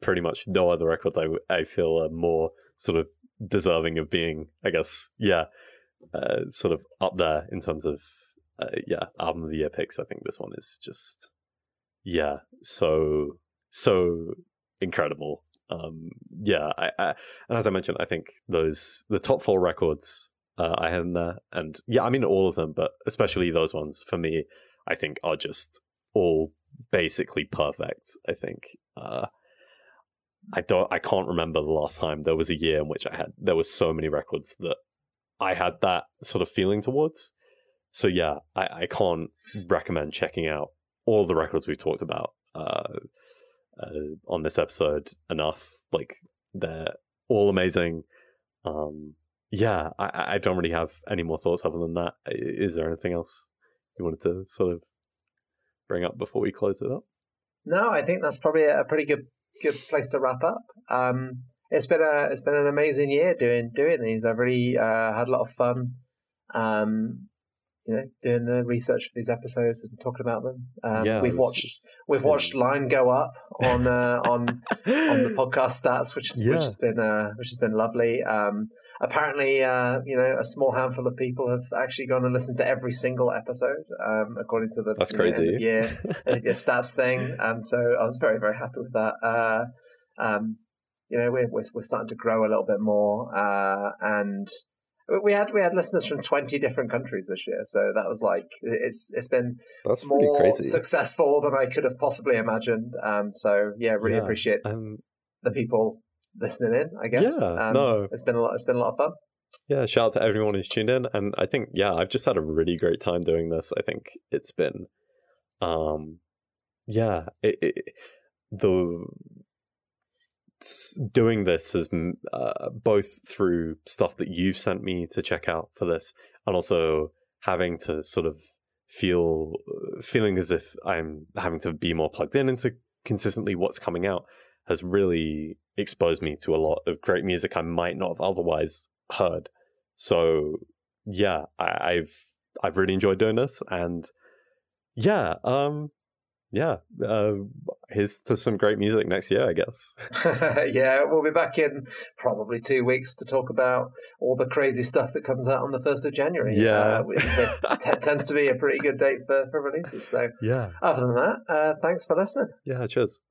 pretty much no other records I I feel are more sort of deserving of being, I guess, yeah, uh, sort of up there in terms of uh, yeah album of the year picks. I think this one is just yeah so so incredible. Um, yeah, I, I, and as I mentioned, I think those the top four records uh, I had in there, and yeah, I mean all of them, but especially those ones for me, I think are just all basically perfect. I think. Uh, I don't I can't remember the last time there was a year in which I had there was so many records that I had that sort of feeling towards. So yeah, I, I can't recommend checking out all the records we've talked about uh, uh, on this episode enough. Like they're all amazing. Um, yeah, I, I don't really have any more thoughts other than that. Is there anything else you wanted to sort of bring up before we close it up? No, I think that's probably a pretty good good place to wrap up. Um, it's been a it's been an amazing year doing doing these. I've really uh, had a lot of fun. Um, you know, doing the research for these episodes and talking about them. Um, yeah, we've watched just, we've watched line go up on uh, *laughs* on on the podcast stats, which is yeah. which has been uh, which has been lovely. Um, apparently, uh, you know, a small handful of people have actually gone and listened to every single episode, um, according to the that's crazy. yeah, *laughs* stats thing. Um, so I was very very happy with that. Uh, um, you know, we're, we're, we're starting to grow a little bit more, uh, and we had we had listeners from twenty different countries this year, so that was like it's it's been That's more successful than I could have possibly imagined. Um, so yeah, really yeah, appreciate um, the people listening in. I guess. Yeah, um, no, it's been a lot. It's been a lot of fun. Yeah, shout out to everyone who's tuned in, and I think yeah, I've just had a really great time doing this. I think it's been, um, yeah, it, it, the doing this has uh, both through stuff that you've sent me to check out for this, and also having to sort of feel feeling as if I'm having to be more plugged in into consistently what's coming out has really exposed me to a lot of great music I might not have otherwise heard. So yeah, I, have I've really enjoyed doing this, and yeah, um, yeah, uh, here's to some great music next year, I guess. *laughs* yeah, we'll be back in probably two weeks to talk about all the crazy stuff that comes out on the 1st of January. Yeah. Uh, it *laughs* t- tends to be a pretty good date for, for releases. So, yeah. other than that, uh, thanks for listening. Yeah, cheers.